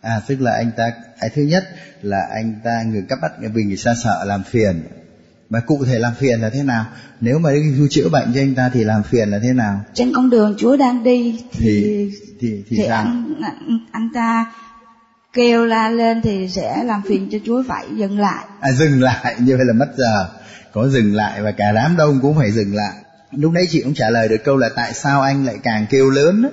À tức là anh ta cái thứ nhất là anh ta người cấp bắt vì người ta sợ làm phiền. Và cụ thể làm phiền là thế nào? Nếu mà Đức Giêsu chữa bệnh cho anh ta thì làm phiền là thế nào? Trên con đường Chúa đang đi thì thì thì, thì, thì anh, anh anh ta kêu la lên thì sẽ làm phiền cho Chúa phải dừng lại. À dừng lại như vậy là mất giờ. Có dừng lại và cả đám đông cũng phải dừng lại. Lúc nãy chị cũng trả lời được câu là tại sao anh lại càng kêu lớn?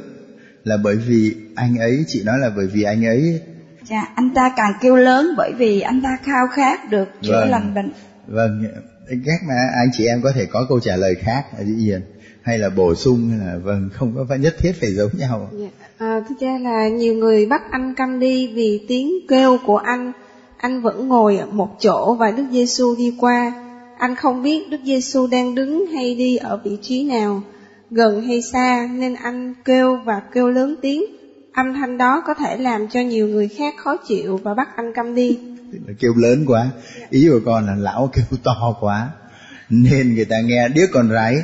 Là bởi vì anh ấy, chị nói là bởi vì anh ấy Dạ, anh ta càng kêu lớn bởi vì anh ta khao khát được chữa vâng, lành bệnh. Vâng, các mà anh chị em có thể có câu trả lời khác dĩ nhiên hay là bổ sung hay là vâng không có phải nhất thiết phải giống nhau. Dạ. À, thưa cha là nhiều người bắt anh câm đi vì tiếng kêu của anh, anh vẫn ngồi một chỗ và Đức Giêsu đi qua. Anh không biết Đức Giêsu đang đứng hay đi ở vị trí nào, gần hay xa nên anh kêu và kêu lớn tiếng. Âm thanh đó có thể làm cho nhiều người khác khó chịu và bắt anh câm đi. Kêu lớn quá, ý của con là lão kêu to quá, nên người ta nghe đứa còn rải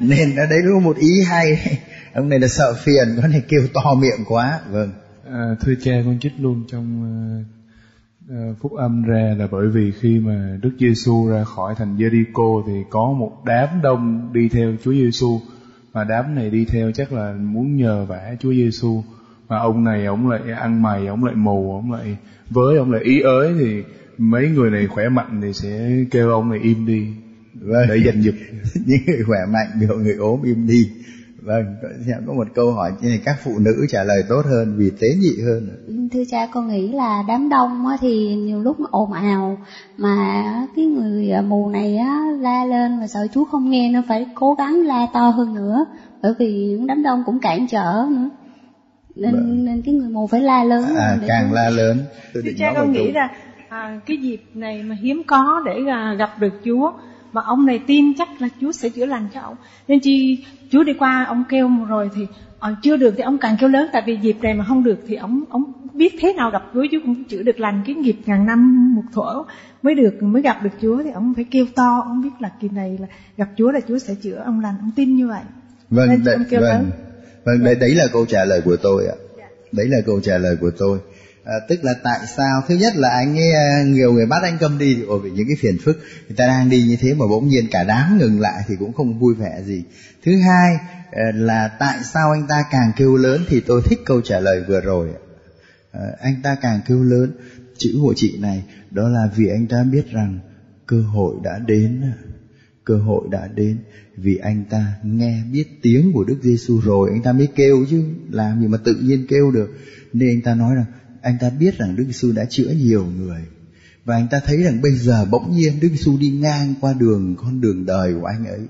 nên ở đấy có một ý hay. *laughs* Ông này là sợ phiền con này kêu to miệng quá. Vâng. À, thưa cha con chích luôn trong uh, phúc âm ra là bởi vì khi mà Đức Giêsu ra khỏi thành Jericho thì có một đám đông đi theo Chúa Giêsu. Mà đám này đi theo chắc là muốn nhờ vả Chúa Giêsu. Mà ông này ông lại ăn mày ông lại mù ông lại với ông lại ý ới thì mấy người này khỏe mạnh thì sẽ kêu ông này im đi vâng. để giành giật *laughs* những người khỏe mạnh biểu người ốm im đi Vâng, có một câu hỏi như này các phụ nữ trả lời tốt hơn vì tế nhị hơn. Thưa cha, con nghĩ là đám đông thì nhiều lúc nó ồn ào mà cái người mù này á, la lên và sợ Chúa không nghe nó phải cố gắng la to hơn nữa bởi vì những đám đông cũng cản trở nữa. Nên, vâng. nên cái người mù phải la lớn. À, càng Chúa... la lớn. Thưa cha con nghĩ là à, cái dịp này mà hiếm có để à, gặp được Chúa và ông này tin chắc là Chúa sẽ chữa lành cho ông. Nên chi Chúa đi qua ông kêu rồi thì uh, chưa được thì ông càng kêu lớn tại vì dịp này mà không được thì ông ông biết thế nào gặp Chúa Chúa cũng chữa được lành cái nghiệp ngàn năm một thuở mới được mới gặp được Chúa. Thì ông phải kêu to ông biết là kỳ này là gặp Chúa là Chúa sẽ chữa ông lành ông tin như vậy. Vâng nên đấy, vâng, lớn. vâng đấy, đấy là câu trả lời của tôi ạ. Đấy là câu trả lời của tôi à, tức là tại sao? Thứ nhất là anh ấy ờ, nhiều người bắt anh câm đi thì ôi vì những cái phiền phức. Người ta đang đi như thế mà bỗng nhiên cả đám ngừng lại thì cũng không vui vẻ gì. Thứ hai ờ, là tại sao anh ta càng kêu lớn thì tôi thích câu trả lời vừa rồi à, anh ta càng kêu lớn chữ của chị này đó là vì anh ta biết rằng cơ hội đã đến cơ hội đã đến vì anh ta nghe biết tiếng của Đức Giêsu rồi. Anh ta mới kêu chứ làm gì mà tự nhiên kêu được. Nên anh ta nói rằng anh ta biết rằng Đức Giêsu đã chữa nhiều người. Và anh ta thấy rằng bây giờ bỗng nhiên Đức Giêsu đi ngang qua đường, con đường đời của anh ấy.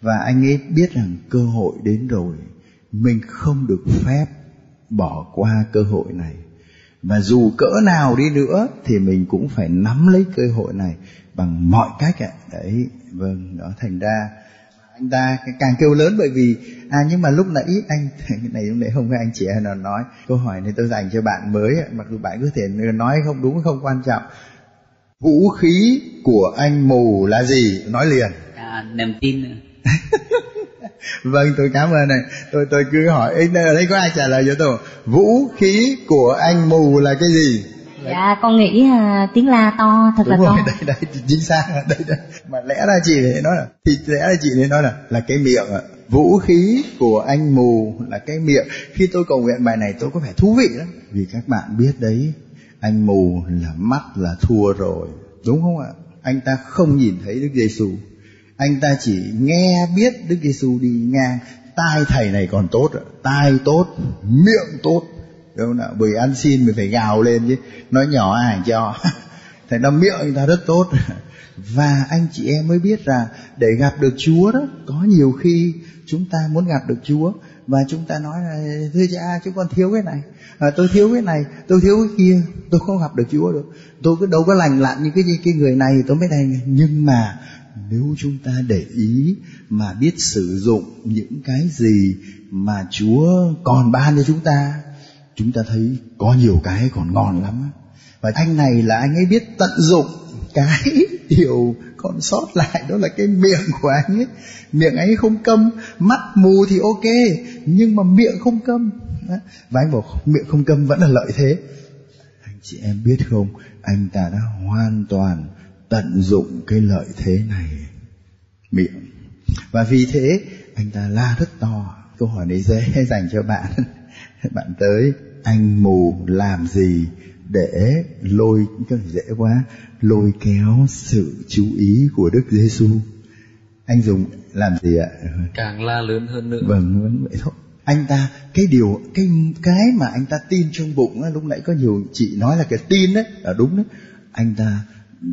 Và anh ấy biết rằng cơ hội đến rồi. Mình không được phép bỏ qua cơ hội này. Và dù cỡ nào đi nữa thì mình cũng phải nắm lấy cơ hội này bằng mọi cách ạ. Đấy vâng đó thành ra anh ta càng kêu lớn bởi vì à nhưng mà lúc nãy anh cái *laughs* này lúc nãy không phải anh chị nào nói câu hỏi này tôi dành cho bạn mới mặc dù bạn có thể nói không đúng không quan trọng. Vũ khí của anh mù là gì? Nói liền. À, niềm tin. *laughs* Vâng tôi cảm ơn này tôi tôi cứ hỏi ở đây có ai trả lời cho tôi? Vũ khí của anh mù là cái gì dạ con nghĩ uh, tiếng la to thật Đúng là rồi, to. đây đây chính xác. *laughs* Đây đây. Mà lẽ ra chị để nói là thì lẽ ra chị nên nói là là cái miệng ạ vũ khí của anh mù là cái miệng. Khi tôi cầu nguyện bài này tôi có vẻ thú vị lắm. Vì các bạn biết đấy anh mù là mắt là thua rồi đúng không ạ? Anh ta không nhìn thấy Đức Giêsu anh ta chỉ nghe biết Đức Giêsu đi ngang. Tai thầy này còn tốt tai tốt miệng tốt đúng không nào? Bởi ăn xin mình phải gào lên chứ. Nói nhỏ ai cho. *laughs* Thành ra miệng người ta rất tốt. *laughs* Và anh chị em mới biết rằng để gặp được Chúa đó có nhiều khi chúng ta muốn gặp được Chúa và chúng ta nói là thưa cha chúng con thiếu cái này. À, tôi thiếu cái này tôi thiếu cái kia tôi không gặp được Chúa được. Tôi cứ đâu có lành lặn như cái cái người này tôi mới đành nhưng mà nếu chúng ta để ý mà biết sử dụng những cái gì mà Chúa còn ban cho chúng ta chúng ta thấy có nhiều cái còn ngon lắm. Và anh này là anh ấy biết tận dụng cái *laughs* điều còn sót lại, đó là cái miệng của anh ấy. Miệng ấy không câm, mắt mù thì ok, nhưng mà miệng không câm. Và anh bảo, miệng không câm vẫn là lợi thế. Anh chị em biết không, anh ta đã hoàn toàn tận dụng cái lợi thế này. Miệng. Và vì thế, anh ta la rất to. Câu hỏi này dễ *laughs* dành cho bạn bạn tới anh mù làm gì để lôi cái dễ quá lôi kéo sự chú ý của Đức Giêsu. Anh dùng làm gì ạ? Càng la lớn hơn nữa. Vâng, vâng vậy thôi. Anh ta cái điều cái cái mà anh ta tin trong bụng á, lúc nãy có nhiều chị nói là cái tin đấy là đúng đấy. Anh ta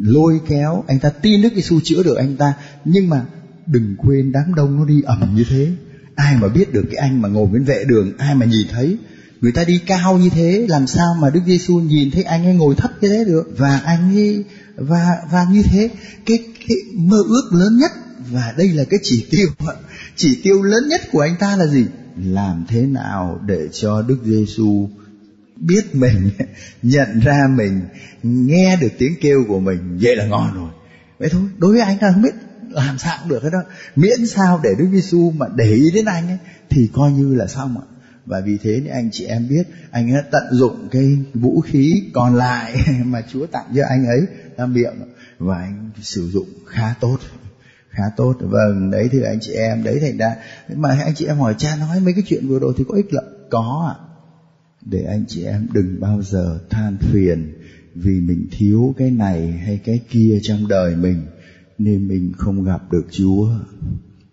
lôi kéo, anh ta tin Đức Giêsu chữa được anh ta, nhưng mà đừng quên đám đông nó đi ẩm như thế. Ai mà biết được cái anh mà ngồi bên vệ đường, ai mà nhìn thấy? Người ta đi cao như thế làm sao mà Đức Giêsu nhìn thấy anh ấy ngồi thấp như thế được? Và anh ấy và và như thế cái cái mơ ước lớn nhất và đây là cái chỉ tiêu chỉ tiêu lớn nhất của anh ta là gì? Làm thế nào để cho Đức Giêsu biết mình *laughs* nhận ra mình nghe được tiếng kêu của mình vậy là ngon rồi. Vậy thôi đối với anh ta không biết làm sao cũng được hết đó. Miễn sao để Đức Giêsu mà để ý đến anh ấy, thì coi như là xong ạ. Và vì thế nên anh chị em biết, anh ấy tận dụng cái vũ khí còn lại *laughs* mà Chúa tặng cho anh ấy là miệng và anh sử dụng khá tốt khá tốt. Vâng đấy thì anh chị em, đấy thành ra. Mà anh chị em hỏi, cha nói mấy cái chuyện vừa rồi thì có ích lợi? Có ạ. Để anh chị em đừng bao giờ than phiền vì mình thiếu cái này hay cái kia trong đời mình nên mình không gặp được Chúa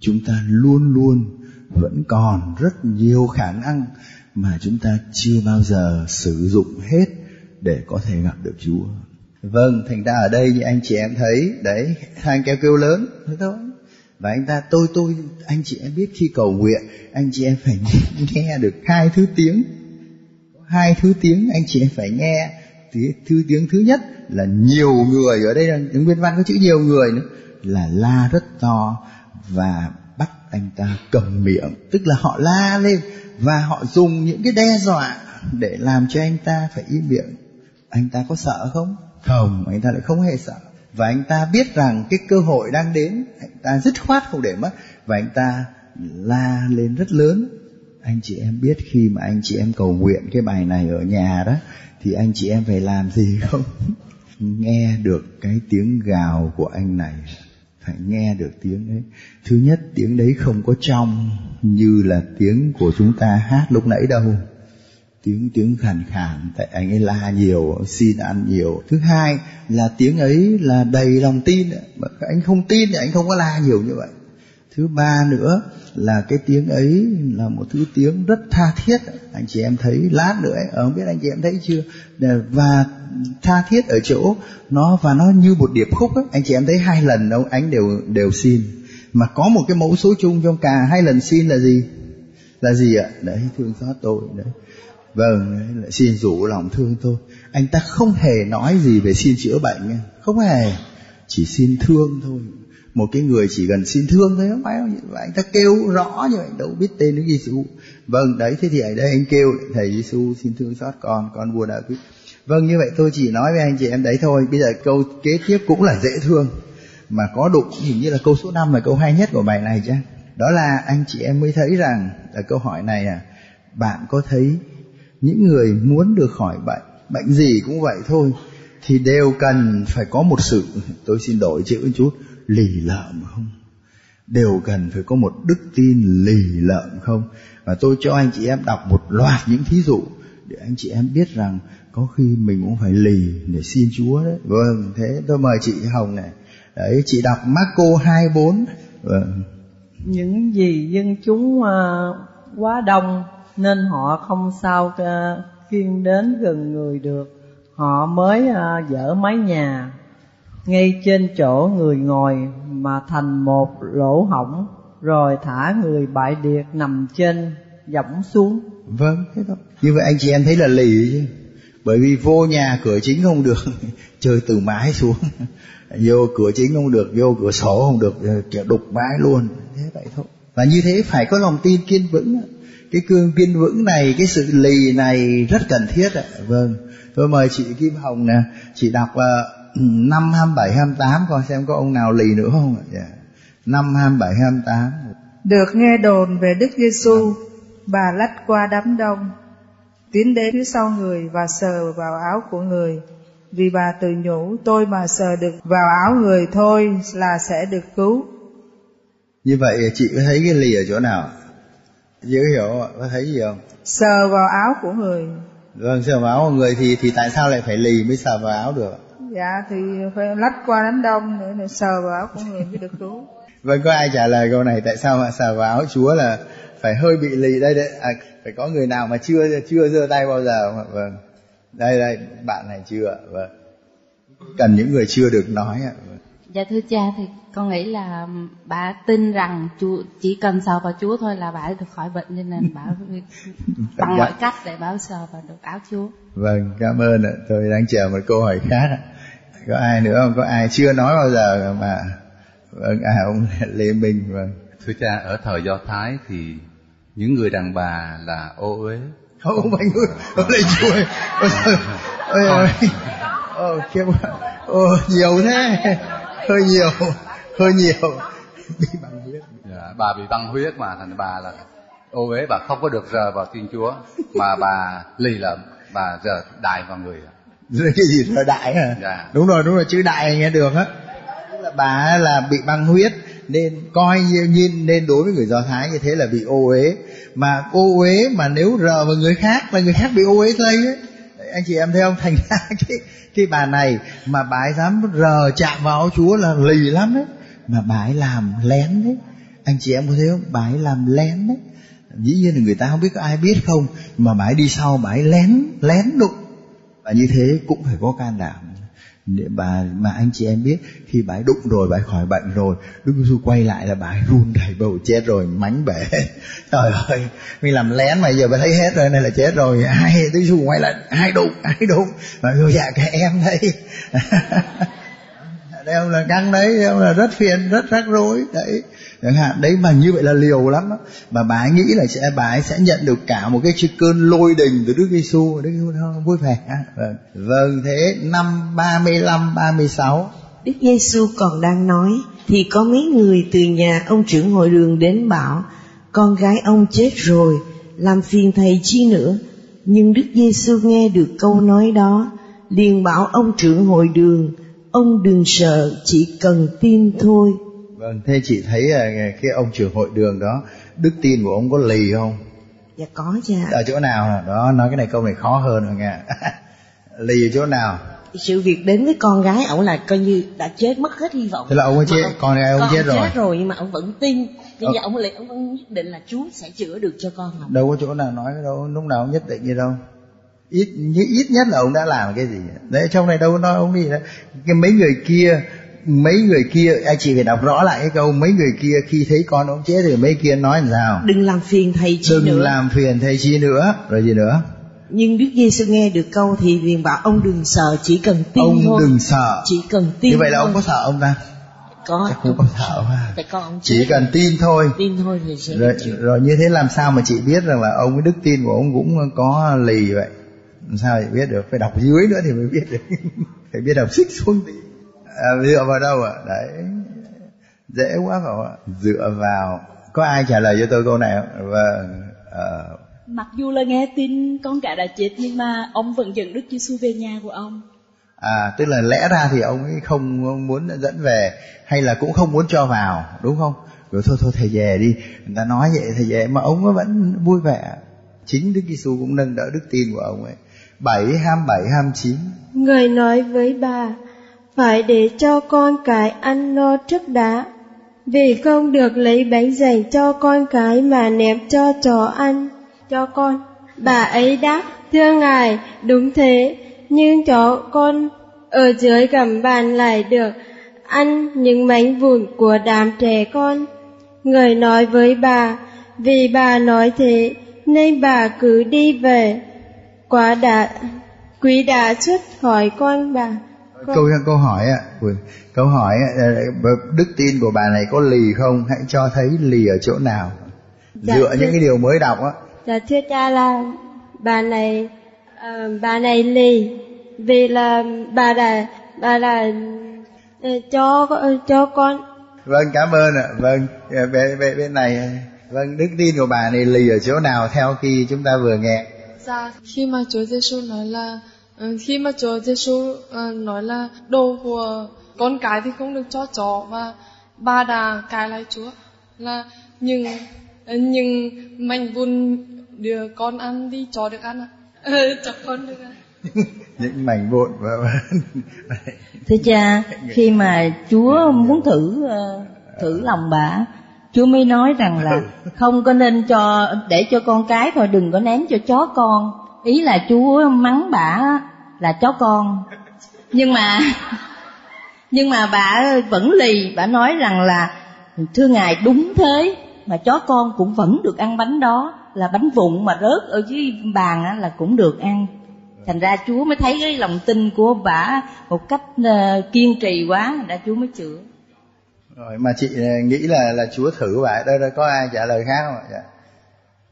chúng ta luôn luôn vẫn còn rất nhiều khả năng mà chúng ta chưa bao giờ sử dụng hết để có thể gặp được Chúa. Vâng, thành ra ở đây như anh chị em thấy, đấy, hai anh kêu kêu lớn, thế thôi. Và anh ta, tôi, tôi, anh chị em biết khi cầu nguyện, anh chị em phải *laughs* nghe được hai thứ tiếng. Hai thứ tiếng anh chị em phải nghe. Thứ tiếng thứ nhất là nhiều người, ở đây là những nguyên văn có chữ nhiều người nữa, là la rất to và bắt anh ta cầm miệng. Tức là họ la lên và họ dùng những cái đe dọa để làm cho anh ta phải im miệng. Anh ta có sợ không? Không anh ta lại không hề sợ. Và anh ta biết rằng cái cơ hội đang đến anh ta dứt khoát không để mất. Và anh ta la lên rất lớn. Anh chị em biết khi mà anh chị em cầu nguyện cái bài này ở nhà đó thì anh chị em phải làm gì không? Nghe được cái tiếng gào của anh này, phải nghe được tiếng đấy thứ nhất, tiếng đấy không có trong như là tiếng của chúng ta hát lúc nãy đâu. Tiếng tiếng khàn khàn tại anh ấy la nhiều, xin ăn nhiều. Thứ hai là tiếng ấy là đầy lòng tin. Anh không tin thì anh không có la nhiều như vậy thứ ba nữa là cái tiếng ấy là một thứ tiếng rất tha thiết. Anh chị em thấy lát nữa ấy, ờ, không biết anh chị em thấy chưa? Và tha thiết ở chỗ nó và nó như một điệp khúc ấy. anh chị em thấy hai lần đâu anh đều đều xin. Mà có một cái mẫu số chung trong cả hai lần xin là gì? Là gì ạ? Đấy thương xót tôi đấy. Vâng đấy, lại xin rủ lòng thương tôi. Anh ta không hề nói gì về xin chữa bệnh không hề chỉ xin thương thôi một cái người chỉ cần xin thương thôi, không phải và anh ta kêu rõ như vậy, đâu biết tên Đức Giêsu vâng đấy, thế thì ở đây anh kêu, thầy Giêsu xin thương xót con con vua đã quyết vâng như vậy tôi chỉ nói với anh chị em đấy thôi. Bây giờ câu kế tiếp cũng là dễ thương, mà có đụng hình như là câu số 5 là câu hay nhất của bài này chứ. Đó là anh chị em mới thấy rằng, là câu hỏi này à bạn có thấy những người muốn được khỏi bệnh bệnh gì cũng vậy thôi, thì đều cần phải có một sự, tôi xin đổi chữ một chút lì lợm không? Đều cần phải có một đức tin lì lợm không? Và tôi cho anh chị em đọc một loạt những thí dụ để anh chị em biết rằng có khi mình cũng phải lì để xin Chúa đấy. Vâng thế tôi mời chị Hồng này. Đấy chị đọc Marco 24 vâng. Những gì dân chúng uh, quá đông nên họ không sao uh, khiêng đến gần người được. Họ mới à, dỡ mái nhà ngay trên chỗ người ngồi mà thành một lỗ hổng, rồi thả người bại điệt nằm trên, dẫm xuống. Vâng thế thôi. Như vậy anh chị em thấy là lì chứ. Bởi vì vô nhà cửa chính không được, *laughs* chơi từ mái xuống. Vô cửa chính không được, vô cửa sổ không được, kiểu đục mái luôn. Thế vậy thôi. Và như thế phải có lòng tin kiên vững. Cái cương kiên vững này, cái sự lì này rất cần thiết ạ. Vâng. Tôi mời chị kim hồng nè. Chị đọc ờ, năm hai bảy hai tám coi xem có ông nào lì nữa không ạ? Yeah. năm hai bảy hai tám. Được nghe đồn về đức giêsu bà lách qua đám đông tiến đến phía sau người và sờ vào áo của người. Vì bà tự nhủ tôi mà sờ được vào áo người thôi là sẽ được cứu. Như vậy chị có thấy cái lì ở chỗ nào? Dễ hiểu có thấy gì không? Sờ vào áo của người. Vâng sờ vào áo của người thì thì tại sao lại phải lì mới sờ vào áo được dạ thì phải lách qua đám đông nữa để sờ vào áo của người mới được cứu. Vâng có ai trả lời câu này? Tại sao mà sờ vào áo chúa là phải hơi bị lì đây đấy? À, phải có người nào mà chưa chưa giơ tay bao giờ không ạ? Vâng. Đây đây bạn này chưa vâng. Cần những người chưa được nói ạ? Vâng. dạ thưa cha thì con nghĩ là bà tin rằng Chúa chỉ cần sờ vào Chúa thôi là bà được khỏi bệnh cho nên bà *laughs* bằng mọi cách để bà sờ vào được áo Chúa. Vâng, cảm ơn ạ. Tôi đang chờ một câu hỏi khác. Có ai nữa không? Có ai chưa nói bao giờ mà? Vâng à ông *laughs* Lê Minh vâng. Thưa cha, ở thời Do Thái thì những người đàn bà là ô uế. Không phải người, ông lại chui. Ôi ôi, ôi, ôi, nhiều thế, hơi nhiều. Hơi nhiều. Bị băng huyết. Dạ, bà bị băng huyết mà thành bà là ô uế bà không có được rờ vào thiên chúa mà bà lì lợm bà rờ đại vào người cái gì rờ đại hả? Dạ. đúng rồi đúng rồi chữ đại nghe được á. Là bà là bị băng huyết nên coi như nhìn nên đối với người do thái như thế là bị ô uế. Mà ô uế mà nếu rờ vào người khác là người khác bị ô uế lây ấy anh chị em thấy không? *laughs* Thành ra cái cái bà này mà bà ấy dám rờ chạm vào áo chúa là lì lắm đấy. Mà bà ấy làm lén đấy. Anh chị em có thấy không? Bà ấy làm lén đấy. Dĩ nhiên là người ta không biết có ai biết không mà bà ấy đi sau bà ấy lén lén đụng và như thế cũng phải có can đảm. Để bà, mà anh chị em biết, khi bà ấy đụng rồi, bà ấy khỏi bệnh rồi, Đức Giêsu quay lại là bà ấy run đầy bầu chết rồi, mánh bể. *laughs* Trời ơi, mình làm lén mà giờ bà thấy hết rồi này là chết rồi. Ai, Đức Giêsu quay lại, ai đụng ai đụng? Mà dạ các em đây *laughs* đeo là căng đấy, đeo là rất phiền, rất rắc rối, đấy chẳng hạn đấy mà như vậy là liều lắm đó. mà bà ấy nghĩ là sẽ, bà ấy sẽ nhận được cả một cái cơn lôi đình từ Đức Giêsu. Đức Giêsu vui vẻ. Vâng. vâng thế năm 35 36 Đức Giêsu còn đang nói, thì có mấy người từ nhà ông trưởng hội đường đến bảo, con gái ông chết rồi, làm phiền thầy chi nữa. Nhưng Đức Giêsu nghe được câu nói đó, liền bảo ông trưởng hội đường, ông đừng sợ, chỉ cần tin thôi vâng thế chị thấy à, cái ông trưởng hội đường đó đức tin của ông có lì không? Dạ có cha ở chỗ nào đó nói cái này câu này khó hơn rồi nghe. *laughs* Lì ở chỗ nào? Sự việc đến với con gái ông là coi như đã chết mất hết hy vọng. Thế là ông ấy chết ông, con gái ông con chết rồi. chết rồi nhưng mà ông vẫn tin. Nhưng ờ. ông lại ông vẫn nhất định là Chúa sẽ chữa được cho con ông đâu có chỗ nào nói đâu lúc nào ông nhất định như đâu. Ít ít nhất là ông đã làm cái gì. Đấy trong này đâu có nói ông gì đó cái mấy người kia mấy người kia anh chị phải đọc rõ lại cái câu mấy người kia khi thấy con ông chết thì mấy kia nói làm sao? Đừng làm phiền thầy chi đừng nữa. làm phiền thầy chi nữa. Rồi gì nữa? Nhưng Đức Giêsu nghe được câu thì liền bảo ông đừng sợ chỉ cần tin ông thôi. đừng sợ. Chỉ cần tin như vậy là thôi. ông có sợ ông ta? Có. Chắc không có sợ phải con chỉ cần tin thôi. Tin thôi thì sẽ rồi, rồi như thế làm sao mà chị biết rằng là ông cái đức tin của ông cũng có lì vậy? Làm sao chị biết được? Phải đọc dưới nữa thì mới biết được. *laughs* Phải biết đọc xích xuống tí à, dựa vào đâu ạ? À? đấy. Dễ quá phải không ạ. Dựa vào có ai trả lời cho tôi câu này không? Vâng à, mặc dù là nghe tin con cả đã chết nhưng mà ông vẫn dẫn đức giêsu về nhà của ông. À tức là lẽ ra thì ông ấy không muốn dẫn về hay là cũng không muốn cho vào đúng không? Rồi thôi thôi thầy về đi. Người ta nói vậy thầy về. Mà ông vẫn vui vẻ. Chính đức giêsu cũng nâng đỡ đức tin của ông ấy. Bảy hai bảy hai chín. Người nói với bà phải để cho con cái ăn no trước đã vì không được lấy bánh dành cho con cái mà ném cho chó ăn cho con bà ấy đáp thưa ngài đúng thế nhưng chó con ở dưới gầm bàn lại được ăn những mảnh vụn của đám trẻ con. Người nói với bà, vì bà nói thế nên bà cứ đi về. Quá đã, quý đã xuất hỏi con bà câu câu hỏi ạ câu hỏi ạ, đức tin của bà này có lì không? Hãy cho thấy lì ở chỗ nào. Dạ, dựa thưa- những cái điều mới đọc á. Dạ thưa cha là bà này ờ, bà này lì vì là bà là bà là ờ, cho cho con. Vâng cảm ơn ạ. Vâng ờ, bên, bên, bên này vâng đức tin của bà này lì ở chỗ nào theo khi chúng ta vừa nghe. Dạ, khi mà Chúa Giêsu nói là khi mà Chúa Giêsu ờ, nói là đồ của con cái thì không được cho chó và bà đã cãi lại Chúa là nhưng ờ, nhưng mảnh vụn đưa con ăn đi chó được ăn ạ. Ờ, cho con được ăn. *laughs* những mảnh vụn và, Thưa cha, khi mà Chúa muốn thử thử lòng bà, Chúa mới nói rằng là *laughs* không có nên cho để cho con cái thôi, đừng có ném cho chó con. Ý là Chúa mắng bà là chó con. Nhưng mà *laughs* nhưng mà bà vẫn lì, bà nói rằng là thưa ngài đúng thế mà chó con cũng vẫn được ăn bánh đó là bánh vụn mà rớt ở dưới bàn á, là cũng được ăn thành ra chúa mới thấy cái lòng tin của bà một cách ờ, kiên trì quá thành ra chúa mới chữa rồi mà chị ờ, nghĩ là là chúa thử bà đây đây có ai trả lời khác không ạ dạ.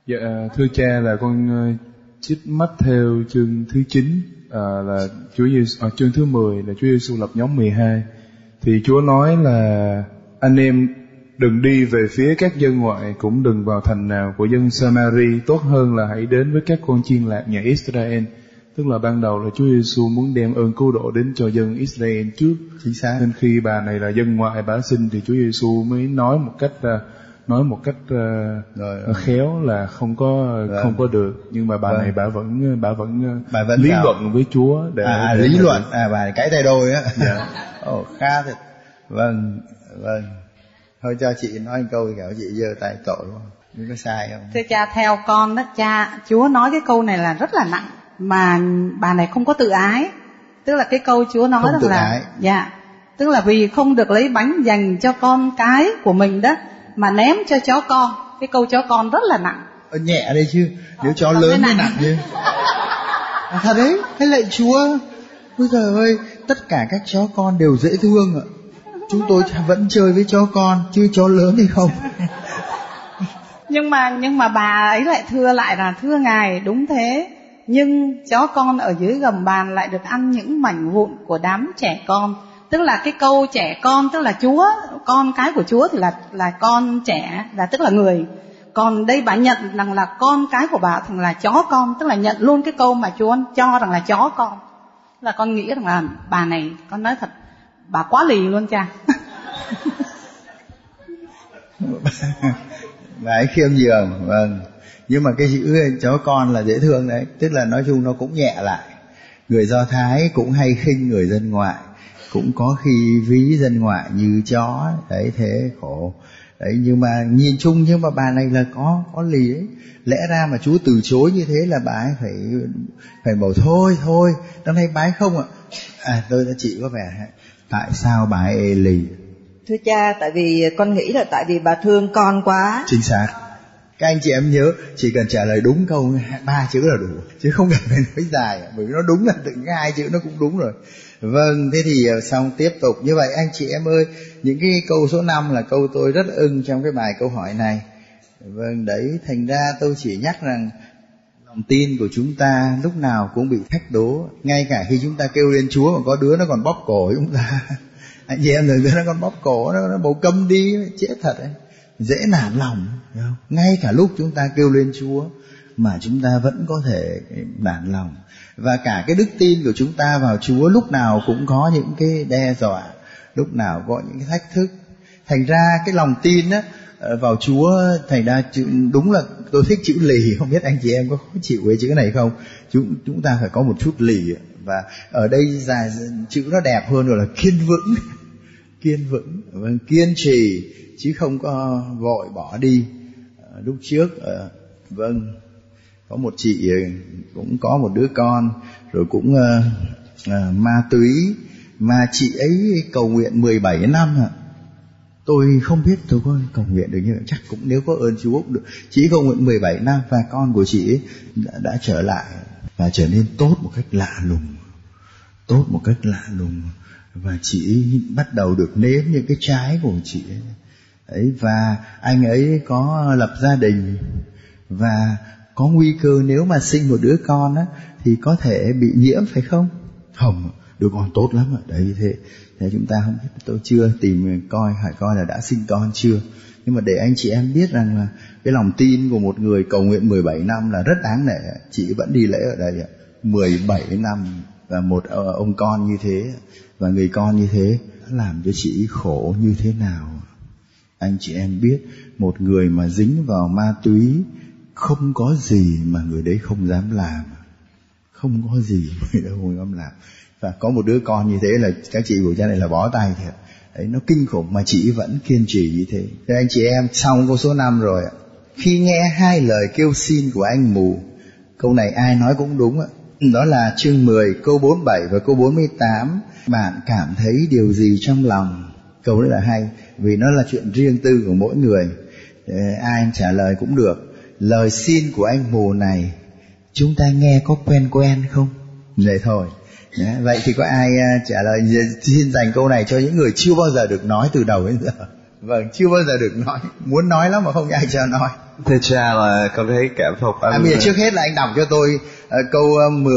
Dạ, thưa cha là con ờ, trích mắt theo chương thứ 9 à, là Chúa Giêsu à, chương thứ 10 là Chúa Giêsu lập nhóm 12 thì Chúa nói là anh em đừng đi về phía các dân ngoại cũng đừng vào thành nào của dân Samari. Tốt hơn là hãy đến với các con chiên lạc nhà Israel. Tức là ban đầu là Chúa Giêsu muốn đem ơn cứu độ đến cho dân Israel trước. Chính xác. Nên khi bà này là dân ngoại bà sinh thì Chúa Giêsu mới nói một cách à, nói một cách à, rồi, khéo là không có không có được. Nhưng mà bà Vâng. này bà vẫn bà vẫn, Bà vẫn lý sao? luận với Chúa để à, à, để lý luận. à bà cãi tay đôi á. Dạ. *laughs* ồ khá thật. Vâng vâng. Thôi cho chị nói một câu thì kiểu chị giơ tay tội đúng không nhưng có sai không? Thưa cha theo con đó cha Chúa nói cái câu này là rất là nặng mà bà này không có tự ái. Tức là cái câu Chúa nói Không rằng tự là ái. dạ. Tức là vì không được lấy bánh dành cho con cái của mình đó mà ném cho chó con. Cái câu chó con rất là nặng. Ờ, nhẹ đây chứ. Nếu chó lớn cái mới nặng. chứ. À, thật đấy. Thế lại chúa. Ôi trời ơi, tất cả các chó con đều dễ thương ạ. Chúng tôi vẫn chơi với chó con, chứ chó lớn thì không. *laughs* nhưng mà nhưng mà bà ấy lại thưa lại là thưa ngài đúng thế. Nhưng chó con ở dưới gầm bàn lại được ăn những mảnh vụn của đám trẻ con tức là cái câu trẻ con tức là chúa con cái của chúa thì là là con trẻ là tức là người. Còn đây bà nhận rằng là con cái của bà thằng là chó con tức là nhận luôn cái câu mà chúa cho rằng là chó con. Là con nghĩ rằng là bà này con nói thật bà quá lì luôn cha. *laughs* Bà ấy khiêm nhường, vâng. Nhưng mà cái chữ chó con là dễ thương đấy, tức là nói chung nó cũng nhẹ lại. Người Do Thái cũng hay khinh người dân ngoại, cũng có khi ví dân ngoại như chó, đấy thế khổ. Đấy nhưng mà nhìn chung nhưng mà bà này là có có lì ấy. Lẽ ra mà chú từ chối như thế là bà ấy phải phải bảo thôi thôi, năm nay bái không ạ. À tôi chị có vẻ tại sao bà ấy lì? Thưa cha, tại vì con nghĩ là tại vì bà thương con quá. chính xác các anh chị em nhớ chỉ cần trả lời đúng câu ba chữ là đủ chứ không cần phải nói dài bởi vì nó đúng là tự hai chữ nó cũng đúng rồi vâng thế thì ờ, xong tiếp tục. Như vậy anh chị em ơi những cái câu số 5 là câu tôi rất ưng trong cái bài câu hỏi này. Vâng đấy thành ra tôi chỉ nhắc rằng lòng tin của chúng ta lúc nào cũng bị thách đố. Ngay cả khi chúng ta kêu lên chúa mà có đứa nó còn bóp cổ chúng ta. *laughs* Anh chị em thường nó còn bóp cổ nó, nó bầu câm đi chết thật ấy. Dễ nản lòng không? ngay cả lúc chúng ta kêu lên chúa mà chúng ta vẫn có thể nản lòng và cả cái đức tin của chúng ta vào chúa lúc nào cũng có những cái đe dọa lúc nào có những cái thách thức. Thành ra cái lòng tin á ờ, vào chúa thành ra chữ, đúng là tôi thích chữ lì. *laughs* Không biết anh chị em có khó chịu với chữ này không? Chúng chúng ta phải có một chút lì và ở đây dài chữ nó đẹp hơn rồi là kiên vững. *laughs* Kiên vững vâng kiên trì chứ không có vội bỏ đi. Ờ, lúc trước ờ, vâng có một chị ờ, cũng có một đứa con rồi cũng uh, uh, ma túy mà chị ấy cầu nguyện 17 năm ạ. Tôi không biết tôi có cầu nguyện được như vậy. Chắc cũng nếu có ơn Chúa cũng được. Chị cầu nguyện 17 năm và con của chị ấy đã, đã trở lại và trở nên tốt một cách lạ lùng. Tốt một cách lạ lùng. Và chị bắt đầu được nếm những cái trái của chị ấy. Ấy và anh ấy có lập gia đình. Và có nguy cơ nếu mà sinh một đứa con á, thì có thể bị nhiễm, phải không? Không, đứa con tốt lắm ạ. Đấy, thế thế chúng ta không biết. Tôi chưa tìm ờ, coi, hỏi coi là đã sinh con chưa. Nhưng mà để anh chị em biết rằng là cái lòng tin của một người cầu nguyện 17 năm là rất đáng nể chị vẫn đi lễ ở đây ạ. 17 năm và một ờ, ông con như thế, và người con như thế làm cho chị khổ như thế nào? Anh chị em biết, một người mà dính vào ma túy không có gì mà người đấy không dám làm. Không có gì mà người đấy không dám làm. Và có một đứa con như thế là các chị của cha này là bó tay thiệt. Đấy, nó kinh khủng mà chị vẫn kiên trì như thế. Thế anh chị em, xong câu số 5 rồi khi nghe hai lời kêu xin của anh mù, câu này ai nói cũng đúng ạ. Đó là chương 10 câu 47 và câu 48 bạn cảm thấy điều gì trong lòng? Câu đấy là hay, vì nó là chuyện riêng tư của mỗi người. Ai trả lời cũng được lời xin của anh mù này chúng ta nghe có quen quen không? Vậy thôi. Đấy, vậy thì có ai uh, trả lời xin dành câu này cho những người chưa bao giờ được nói từ đầu đến giờ. Vâng chưa bao giờ được nói. Muốn nói lắm mà không ai cho nói. Thưa cha là con thấy cảm phục anh à, bây giờ trước hết là anh đọc cho tôi uh, câu uh, 10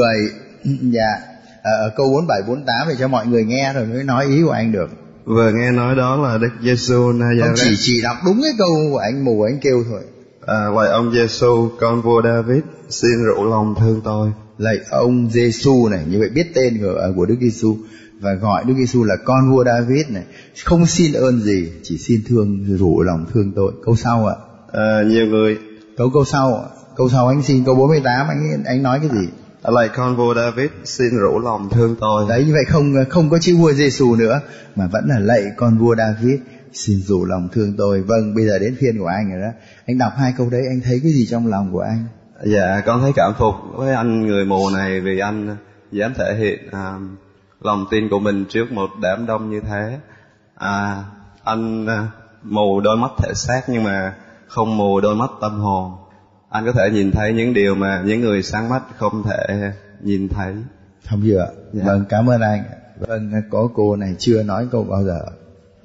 dạ uh, câu 47 48 để cho mọi người nghe rồi mới nói ý của anh được. Vừa nghe nói đó là Đức Giêsu Nazareth không chỉ chỉ đọc đúng cái câu của anh mù anh kêu thôi à, lạy ông Giêsu con vua David xin rủ lòng thương tôi. Lạy ông Giêsu này như vậy biết tên của, của Đức Giêsu và gọi Đức Giêsu là con vua David này. Không xin ơn gì chỉ xin thương rủ lòng thương tôi. Câu sau ạ. À, nhiều người. Câu câu sau câu sau anh xin câu 48 anh anh nói cái gì? Lạy con vua David xin rủ lòng thương tôi. Đấy như vậy không không có chữ vua Giêsu nữa mà vẫn là lạy con vua David xin rủ lòng thương tôi. Vâng bây giờ đến phiên của anh rồi đó. Anh đọc hai câu đấy anh thấy cái gì trong lòng của anh? Dạ con thấy cảm phục với anh người mù này vì anh dám thể hiện à, lòng tin của mình trước một đám đông như thế. À, anh à, mù đôi mắt thể xác nhưng mà không mù đôi mắt tâm hồn. Anh có thể nhìn thấy những điều mà những người sáng mắt không thể nhìn thấy. Không chưa dạ. vâng cảm ơn anh. Vâng có cô này chưa nói câu bao giờ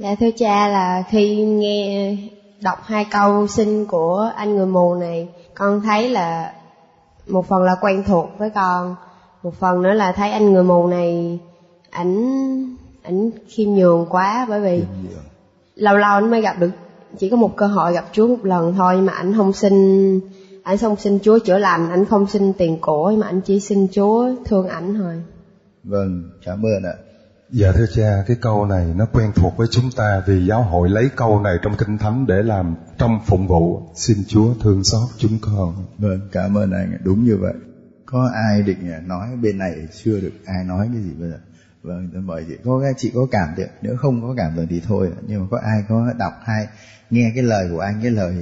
dạ thưa cha là khi nghe đọc hai câu xin của anh người mù này con thấy là một phần là quen thuộc với con một phần nữa là thấy anh người mù này ảnh ảnh khiêm nhường quá bởi vì lâu lâu anh mới gặp được chỉ có một cơ hội gặp Chúa một lần thôi mà ảnh không xin ảnh không xin Chúa chữa lành ảnh không xin tiền của mà ảnh chỉ xin Chúa thương ảnh thôi. Vâng cảm ơn ạ Dạ thưa cha, cái câu này nó quen thuộc với chúng ta vì giáo hội lấy câu này trong Kinh Thánh để làm trong phụng vụ. Xin Chúa thương xót chúng con. Vâng, cảm ơn anh, đúng như vậy. Có ai định nói bên này chưa được ai nói cái gì bây giờ? Vâng, tôi mời chị. Có các chị có cảm được, nếu không có cảm được thì thôi. Nhưng mà có ai có đọc hay nghe cái lời của anh, cái lời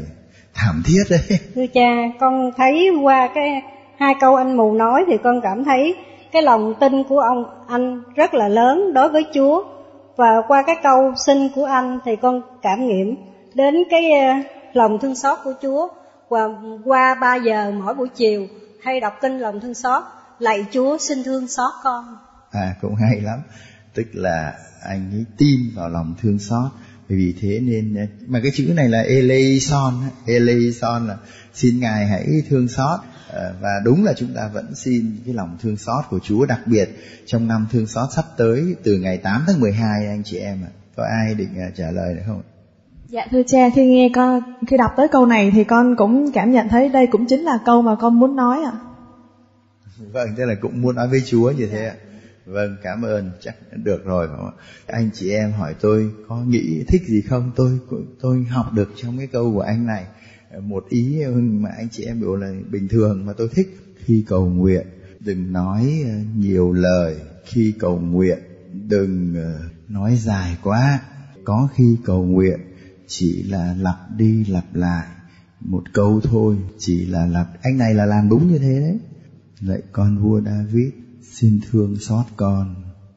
thảm thiết đấy. Thưa cha, con thấy qua cái hai câu anh mù nói thì con cảm thấy cái lòng tin của ông, anh rất là lớn đối với Chúa. Và qua cái câu xin của anh thì con cảm nghiệm đến cái ờ, lòng thương xót của Chúa. Và qua 3 giờ mỗi buổi chiều hay đọc kinh lòng thương xót, lạy Chúa, xin thương xót con. À cũng hay lắm. Tức là anh ấy tin vào lòng thương xót. Vì thế nên ờ, mà cái chữ này là eleison eleison là xin ngài hãy thương xót và đúng là chúng ta vẫn xin cái lòng thương xót của Chúa đặc biệt trong năm thương xót sắp tới từ ngày 8 tháng 12 anh chị em ạ. Có ai định ờ, trả lời được không? Dạ thưa cha, khi nghe con khi đọc tới câu này thì con cũng cảm nhận thấy đây cũng chính là câu mà con muốn nói ạ. À. Vâng, tức là cũng muốn nói với Chúa như thế ạ. Vâng, cảm ơn, chắc được rồi. Anh chị em hỏi tôi có nghĩ thích gì không? Tôi tôi học được trong cái câu của anh này một ý mà anh chị em biểu là bình thường mà tôi thích. Khi cầu nguyện, đừng nói ờ, nhiều lời. Khi cầu nguyện, đừng ờ, nói dài quá. Có khi cầu nguyện, chỉ là lặp đi lặp lại. Một câu thôi, chỉ là lặp. Anh này là làm đúng như thế đấy. Lại con vua David, xin thương xót con.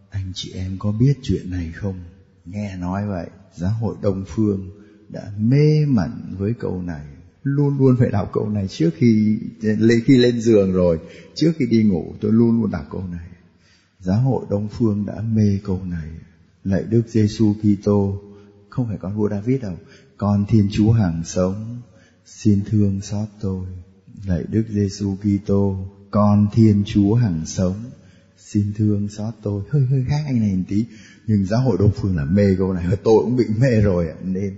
Anh chị em có biết chuyện này không? Nghe nói vậy, giáo hội đông phương đã mê mẩn với câu này luôn luôn phải đọc câu này trước khi khi lên giường rồi. Trước khi đi ngủ, tôi luôn luôn đọc câu này. Giáo hội đông phương đã mê câu này. Lạy đức giêsu kitô, không phải con vua david đâu, con thiên chúa hàng sống. Xin thương xót tôi, lạy đức giêsu kitô, con thiên chúa hàng sống. Xin thương xót tôi. Hơi hơi khác anh này một tí, nhưng giáo hội đông phương là mê câu này. Tôi cũng bị mê rồi nên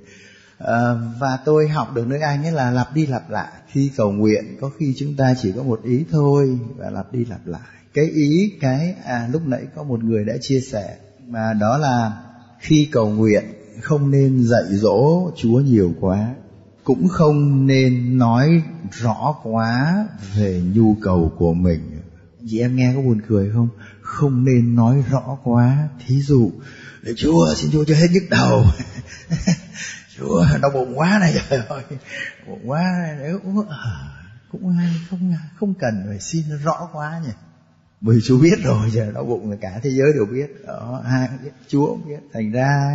à, và tôi học được nước anh ấy là lặp đi lặp lại. Khi cầu nguyện có khi chúng ta chỉ có một ý thôi và lặp đi lặp lại. Cái ý cái à lúc nãy có một người đã chia sẻ mà đó là khi cầu nguyện không nên dạy dỗ chúa nhiều quá cũng không nên nói rõ quá về nhu cầu của mình. Chị em nghe có buồn cười không? Không nên nói rõ quá. Thí dụ chúa xin chúa cho hết nhức đầu. *laughs* chúa đau bụng quá này trời ơi. Bụng quá nếu cũng à, cũng không không cần phải xin rõ quá nhỉ. Bởi chúa biết rồi giờ đau bụng là cả thế giới đều biết. Đó ai cũng biết chúa cũng biết. Thành ra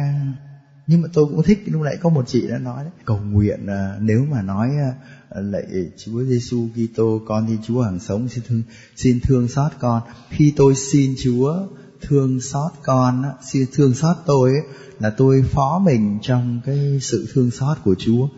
nhưng mà tôi cũng thích lúc nãy có một chị đã nói đấy cầu nguyện à, nếu mà nói à, lạy Chúa Giêsu Kitô con thì Chúa hàng sống xin thương xin thương xót con. Khi tôi xin Chúa thương xót con xin thương xót tôi ấy, là tôi phó mình trong cái sự thương xót của Chúa.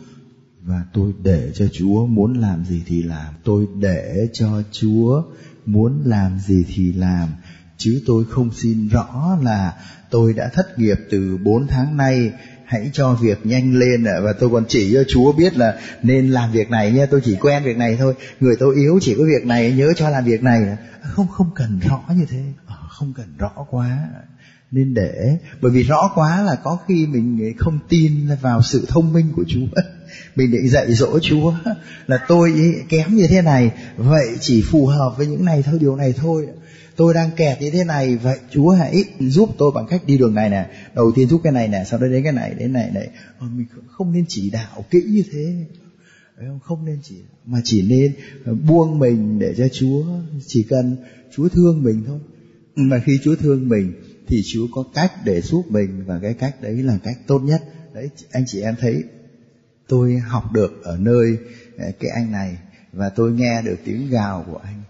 Và tôi để cho Chúa muốn làm gì thì làm. Tôi để cho Chúa muốn làm gì thì làm. Chứ tôi không xin rõ là tôi đã thất nghiệp từ 4 tháng nay hãy cho việc nhanh lên và tôi còn chỉ cho Chúa biết là nên làm việc này nha tôi chỉ quen việc này thôi. Người tôi yếu chỉ có việc này nhớ cho làm việc này không không cần rõ như thế không cần rõ quá. Nên để bởi vì rõ quá là có khi mình không tin vào sự thông minh của Chúa. *laughs* Mình định dạy dỗ Chúa là tôi kém như thế này vậy chỉ phù hợp với những này thôi điều này thôi. Tôi đang kẹt như thế này vậy Chúa hãy giúp tôi bằng cách đi đường này nè. Đầu tiên giúp cái này nè sau đó đến cái này đến này này. Ờ, mình không nên chỉ đạo kỹ như thế. Không nên chỉ mà chỉ nên ờ, buông mình để cho Chúa chỉ cần Chúa thương mình thôi mà khi Chúa thương mình, thì Chúa có cách để giúp mình, và cái cách đấy là cách tốt nhất. Đấy, anh chị em thấy, tôi học được ở nơi à, cái anh này, và tôi nghe được tiếng gào của anh.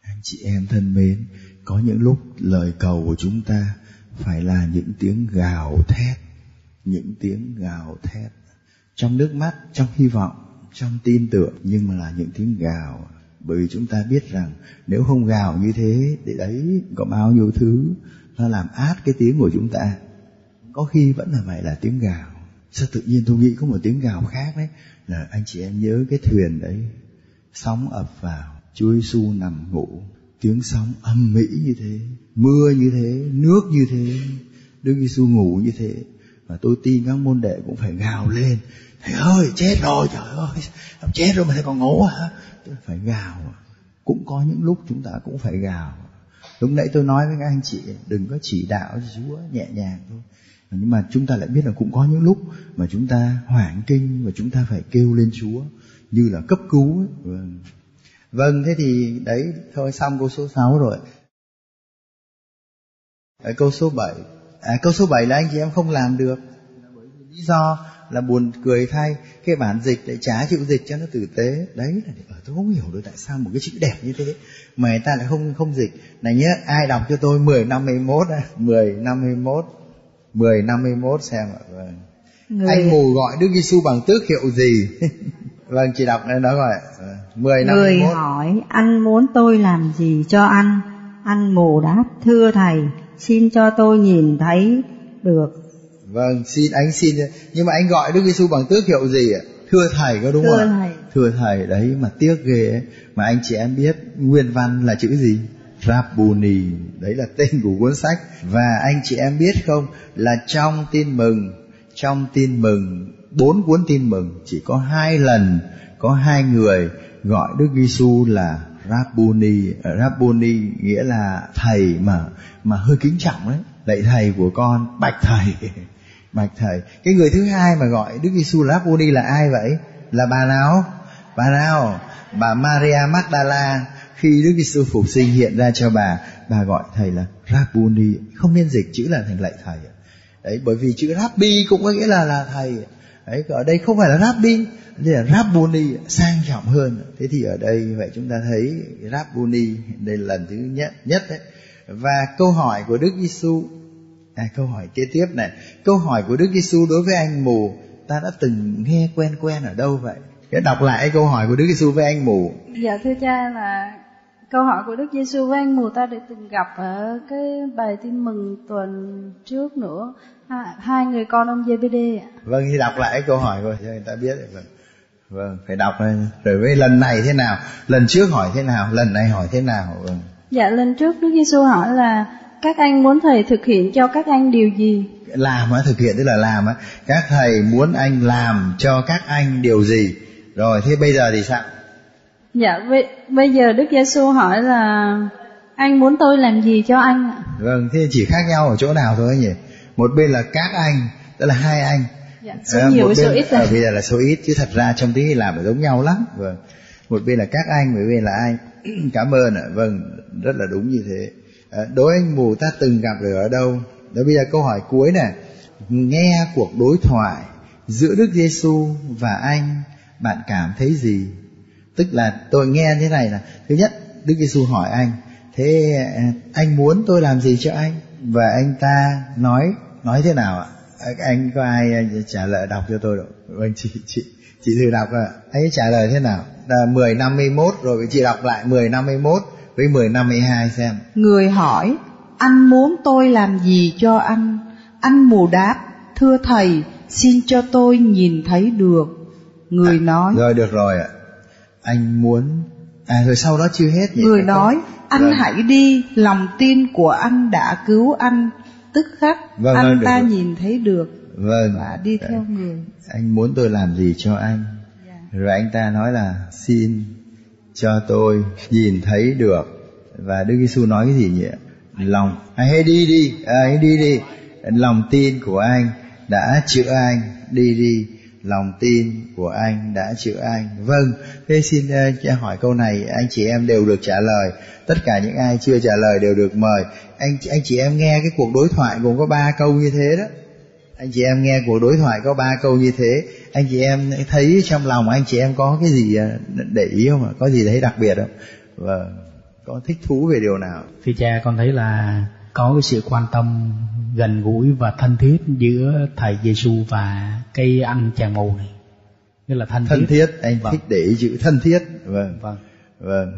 Anh chị em thân mến, có những lúc lời cầu của chúng ta phải là những tiếng gào thét, những tiếng gào thét trong nước mắt, trong hy vọng, trong tin tưởng, nhưng mà là những tiếng gào bởi vì chúng ta biết rằng nếu không gào như thế, thì đấy, có bao nhiêu thứ nó làm át cái tiếng của chúng ta. Có khi vẫn là phải là tiếng gào. Sao tự nhiên tôi nghĩ có một tiếng gào khác đấy? Là anh chị em nhớ cái thuyền đấy, sóng ập vào Chúa Giêsu nằm ngủ. Tiếng sóng âm mỹ như thế, mưa như thế, nước như thế Đức Giêsu ngủ như thế và tôi tin các môn đệ cũng phải gào lên. Thầy ơi, chết rồi, trời ơi. Chết rồi mà thầy còn ngủ hả? Tôi phải gào. Cũng có những lúc chúng ta cũng phải gào. Lúc nãy tôi nói với các anh chị, đừng có chỉ đạo Chúa nhẹ nhàng thôi. Nhưng mà chúng ta lại biết là cũng có những lúc mà chúng ta hoảng kinh và chúng ta phải kêu lên Chúa, như là cấp cứu ấy. Vâng. vâng thế thì đấy, thôi xong câu số 6 rồi. Ở câu số 7 à, câu số 7 là anh chị em không làm được. Lý do là buồn cười thay cái bản dịch lại trả chịu dịch cho nó tử tế. Đấy là ở tôi không hiểu được tại sao một cái chữ đẹp như thế mà người ta lại không không dịch. Này nhớ ai đọc cho tôi 10 năm 11 à? 10 năm 11 10 năm 11 xem ạ vâng. Người... anh mù gọi Đức Giêsu bằng tước hiệu gì? *laughs* Vâng chị đọc đây đó rồi vâng. 10 năm người 11 hỏi anh muốn tôi làm gì cho anh? Anh mù đáp thưa thầy xin cho tôi nhìn thấy được Vâng, xin anh xin nhưng mà anh gọi Đức Giêsu bằng tước hiệu gì ạ? Thưa thầy có đúng Thưa không thầy. Thưa thầy đấy mà tiếc ghê ấy. mà anh chị em biết nguyên văn là chữ gì? Rabboni, đấy là tên của cuốn sách và anh chị em biết không là trong tin mừng, trong tin mừng bốn cuốn tin mừng chỉ có hai lần có hai người gọi Đức Giêsu là Rabboni, Rabboni nghĩa là thầy mà mà hơi kính trọng đấy, lạy thầy của con, bạch thầy. *laughs* Bạch thầy. Cái người thứ hai mà gọi đức giêsu Rabuni rabboni là ai vậy? Là bà nào? Bà nào? Bà Maria Magdala. Khi Đức Giêsu phục sinh hiện ra cho bà bà gọi thầy là Rabboni không nên dịch chữ là thành lạy thầy đấy bởi vì chữ Rabbi cũng có nghĩa là là thầy đấy ở đây không phải là Rabbi đây là Rabboni sang trọng hơn. Thế thì ở đây vậy chúng ta thấy Rabboni đây là lần thứ nhất nhất đấy. Và câu hỏi của Đức Giêsu à, câu hỏi kế tiếp này. Câu hỏi của Đức Giêsu đối với anh mù ta đã từng nghe quen quen ở đâu vậy? Để đọc lại câu hỏi của Đức Giêsu với anh mù. Dạ thưa cha là câu hỏi của Đức Giêsu với anh mù ta đã từng gặp ở cái bài tin mừng tuần trước nữa. Hai người con ông JBD ạ. Vâng thì đọc lại câu hỏi rồi cho người ta biết. Vâng vâng phải đọc rồi với lần này thế nào? Lần trước hỏi thế nào? Lần này hỏi thế nào? Vâng. Dạ lần trước Đức Giêsu hỏi là các anh muốn thầy thực hiện cho các anh điều gì? Làm á thực hiện tức là làm á. Các thầy muốn anh làm cho các anh điều gì? Rồi thế bây giờ thì sao dạ bây, bây giờ Đức Giêsu hỏi là anh muốn tôi làm gì cho anh ạ? Vâng thế chỉ khác nhau ở chỗ nào thôi nhỉ? Một bên là các anh tức là hai anh. Dạ, số à, nhiều một số ít ở à, bây giờ là số ít chứ thật ra trong tiếng làm giống nhau lắm. Vâng một bên là các anh một bên là anh *clears throat* cảm ơn ạ. Vâng rất là đúng như thế. À, đối anh mù ta từng gặp được ở đâu? Đó bây giờ câu hỏi cuối này nghe cuộc đối thoại giữa Đức Giêsu và anh bạn cảm thấy gì tức là tôi nghe thế này là thứ nhất Đức Giêsu hỏi anh thế à, anh muốn tôi làm gì cho anh? Và anh ta nói nói thế nào ạ? Anh có ai trả lời đọc cho tôi được vâng chị chị chị thử đọc ạ. Anh ấy trả lời thế nào? Là 10 51 rồi chị đọc lại 10 51 với 10 52 xem. Người hỏi anh muốn tôi làm gì cho anh? Anh mù đáp thưa thầy xin cho tôi nhìn thấy được. Người à, nói rồi được rồi ạ anh muốn à rồi sau đó chưa hết nhỉ? người nói anh vâng. hãy đi lòng tin của anh đã cứu anh. Tức khắc vâng, anh vâng, ta được. nhìn thấy được vâng. và đi theo người. Anh muốn tôi làm gì cho anh? Yeah. Dạ. rồi anh ta nói là xin cho tôi nhìn thấy được. Và Đức Giêsu nói cái gì nhỉ? Lòng. Anh hãy đi đi à, hãy đi đi. Lòng tin của anh đã chữa anh. Đi đi lòng tin của anh đã chữa anh. Vâng thế xin uh, hỏi câu này anh chị em đều được trả lời. Tất cả những ai chưa trả lời đều được mời. Anh anh chị em nghe cái cuộc đối thoại gồm có ba câu như thế đó. Anh chị em nghe cuộc đối thoại có ba câu như thế. Anh chị em thấy trong lòng anh chị em có cái gì ờ, để ý không ạ? Có gì thấy đặc biệt không? Vâng có thích thú về điều nào? Thưa cha con thấy là có cái sự quan tâm gần gũi và thân thiết giữa thầy Giêsu và cây anh chàng mù này. Nghĩa là thân, thân thiết. thiết anh vâng. thích để ý chữ thân thiết. Vâng. Vâng. Vâng.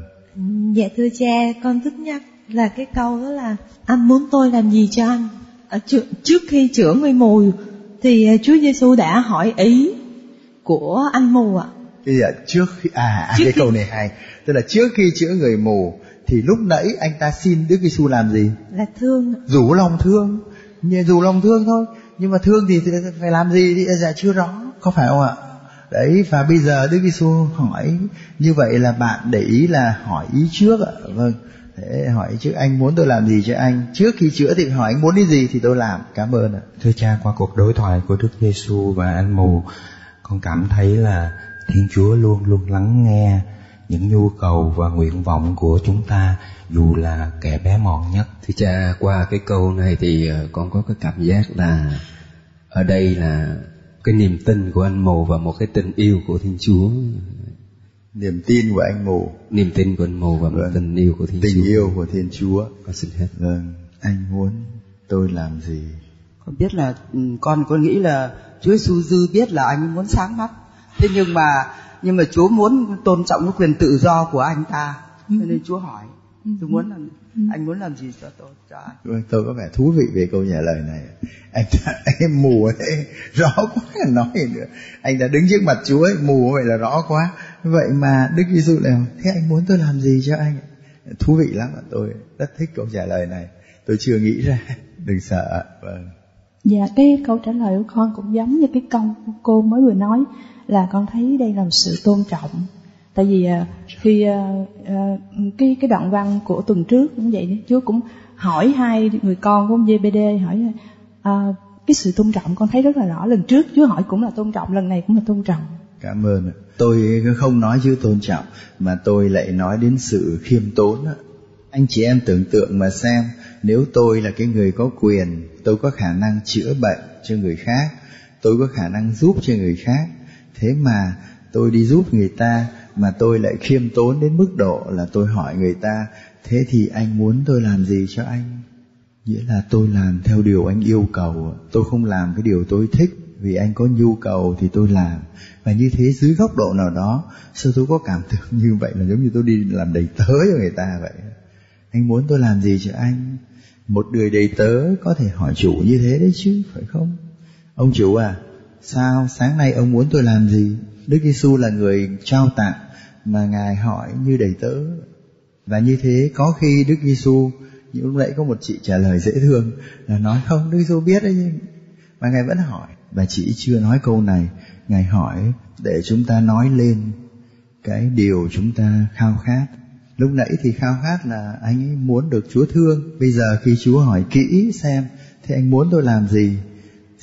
Dạ thưa cha con thích nhắc là cái câu đó là anh muốn tôi làm gì cho anh? Ở trước, trước khi chữa người mù thì à, Chúa Giêsu đã hỏi ý của anh mù ạ. Bây giờ trước khi à, à trước cái khi... câu này hay, tức là trước khi chữa người mù thì lúc nãy anh ta xin Đức Giêsu làm gì? Là thương. Rủ lòng thương, nhưng rủ lòng thương thôi. Nhưng mà thương thì, thì phải làm gì thì dạ chưa rõ, có phải không ạ? Đấy và bây giờ Đức Giêsu hỏi như vậy là bạn để ý là hỏi ý trước ạ. Vâng. Thế hỏi trước anh muốn tôi làm gì cho anh Trước khi chữa thì hỏi anh muốn cái gì thì tôi làm Cảm ơn ạ Thưa cha qua cuộc đối thoại của Đức Giêsu và anh mù Con cảm thấy là Thiên Chúa luôn luôn lắng nghe những nhu cầu và nguyện vọng của chúng ta dù là kẻ bé mọn nhất. Thưa cha, qua cái câu này thì ờ, con có cái cảm giác là ở đây là cái niềm tin của anh mù và một cái tình yêu của Thiên Chúa. Niềm tin của anh mù. Niềm tin của anh mù và vâng. một tình yêu của Thiên tình Chúa. Tình yêu của Thiên Chúa. Con xin hết. Vâng, anh muốn tôi làm gì? Con biết là ừ, con có nghĩ là Chúa Giêsu dư biết là anh muốn sáng mắt. Thế nhưng mà nhưng mà Chúa muốn tôn trọng cái quyền tự do của anh ta. Cho nên Chúa hỏi tôi muốn làm anh muốn làm gì cho tôi? Cho anh. Tôi có vẻ thú vị về câu trả lời này. Anh ta, anh mù ấy *laughs* rõ quá nói gì nữa. Anh đã đứng trước mặt Chúa ấy, mù vậy là rõ quá. Vậy mà Đức Giêsu lại thế anh muốn tôi làm gì cho anh? Thú vị lắm tôi rất thích câu trả lời này. Tôi chưa nghĩ ra *laughs* đừng sợ vâng. Dạ cái câu trả lời của con cũng giống như cái câu cô mới vừa nói là con thấy đây là một sự tôn trọng. Tại vì à, khi à, à, cái cái đoạn văn của tuần trước cũng vậy Chúa cũng hỏi hai người con của ông JBD hỏi à, cái sự tôn trọng con thấy rất là rõ. Lần trước Chúa hỏi cũng là tôn trọng lần này cũng là tôn trọng. Cảm ơn tôi không nói chữ tôn trọng mà tôi lại nói đến sự khiêm tốn anh chị em tưởng tượng mà xem nếu tôi là cái người có quyền tôi có khả năng chữa bệnh cho người khác tôi có khả năng giúp cho người khác thế mà tôi đi giúp người ta mà tôi lại khiêm tốn đến mức độ là tôi hỏi người ta, thế thì anh muốn tôi làm gì cho anh? Nghĩa là tôi làm theo điều anh yêu cầu. Tôi không làm cái điều tôi thích, vì anh có nhu cầu thì tôi làm. Và như thế dưới góc độ nào đó, sao tôi có cảm tưởng *laughs* như vậy là giống như tôi đi làm đầy tớ cho người ta vậy? Anh muốn tôi làm gì cho anh? Một người đầy tớ có thể hỏi chủ như thế đấy chứ, phải không? Ông chủ à sao? Sáng nay ông muốn tôi làm gì? Đức giêsu là người trao tặng mà ngài hỏi như đầy tớ. Và như thế, có khi đức giêsu, như lúc nãy có một chị trả lời dễ thương, là nói, không, đức giêsu biết đấy. Nhưng mà ngài vẫn hỏi, và chị chưa nói câu này. Ngài hỏi để chúng ta nói lên cái điều chúng ta khao khát. Lúc nãy thì khao khát là anh ấy muốn được chúa thương. Bây giờ khi chúa hỏi kỹ xem, thế anh muốn tôi làm gì?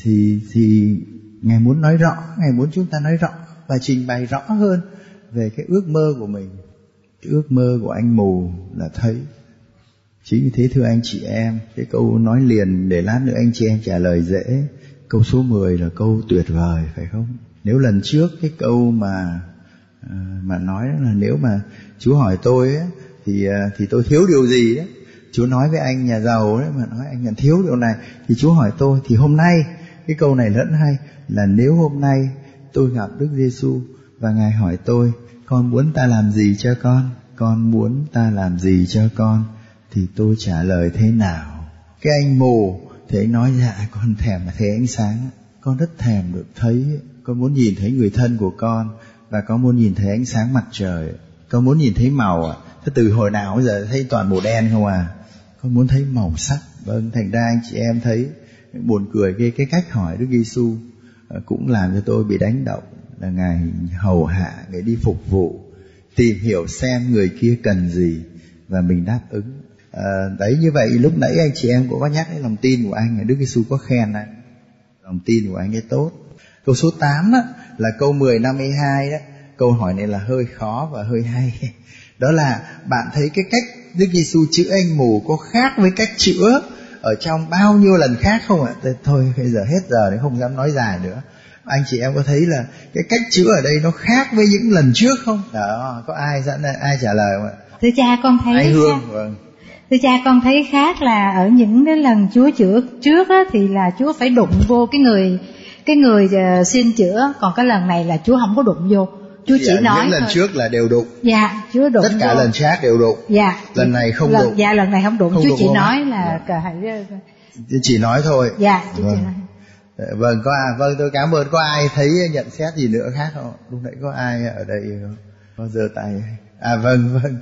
Thì thì ngài muốn nói rõ ngài muốn chúng ta nói rõ và trình bày rõ hơn về cái ước mơ của mình. Cái ước mơ của anh mù là thấy. Chính vì thế thưa anh chị em cái câu nói liền để lát nữa anh chị em trả lời dễ. Câu số 10 là câu tuyệt vời phải không? Nếu lần trước cái câu mà à, mà nói là nếu mà chú hỏi tôi ấy, thì à, thì tôi thiếu điều gì đấy chú nói với anh nhà giàu đấy mà nói anh nhận thiếu điều này thì chú hỏi tôi thì hôm nay cái câu này lẫn hay là nếu hôm nay tôi gặp Đức Giêsu và ngài hỏi tôi, con muốn ta làm gì cho con? Con muốn ta làm gì cho con? Thì tôi trả lời thế nào? Cái anh mù thì anh nói dạ con thèm thấy ánh sáng. Con rất thèm được thấy, con muốn nhìn thấy người thân của con và con muốn nhìn thấy ánh sáng mặt trời. Con muốn nhìn thấy màu ạ thế từ hồi nào bây giờ thấy toàn màu đen không à? Con muốn thấy màu sắc. Vâng thành ra anh chị em thấy buồn cười cái cái cách hỏi Đức Giêsu ờ, cũng làm cho tôi bị đánh động là ngài hầu hạ ngài đi phục vụ tìm hiểu xem người kia cần gì và mình đáp ứng. À, đấy như vậy lúc nãy anh chị em cũng có nhắc đến lòng tin của anh Đức Giêsu có khen anh. Lòng tin của anh ấy tốt. Câu số 8 đó, là câu 10 52 đó. Câu hỏi này là hơi khó và hơi hay. *laughs* Đó là bạn thấy cái cách Đức Giêsu chữa anh mù có khác với cách chữa ở trong bao nhiêu lần khác không ạ? Thôi bây giờ hết giờ thì không dám nói dài nữa. Anh chị em có thấy là cái cách chữa ở đây nó khác với những lần trước không? Đó, có ai dẫn ai trả lời không ạ? Thưa cha con thấy Ai Hương, vâng. Thưa cha con thấy khác là ở những cái lần Chúa chữa trước á, thì là Chúa phải đụng vô cái người cái người uh, xin chữa, còn cái lần này là Chúa không có đụng vô. Chúa chỉ dạ, nói những lần thôi. trước là đều đụng. Dạ, Chúa đụng tất cả vô. lần khác đều đụng. Dạ. lần này không lần, đụng. Dạ, lần này không đụng. Không Chúa đụng chỉ không nói là cả hãy chỉ nói thôi. Dạ, Chúa chỉ vâng. nói. Dạ, vâng có à, vâng tôi cảm ơn. Có ai thấy nhận xét gì nữa khác không? Lúc nãy có ai ở đây không? Có giơ tay. À vâng vâng.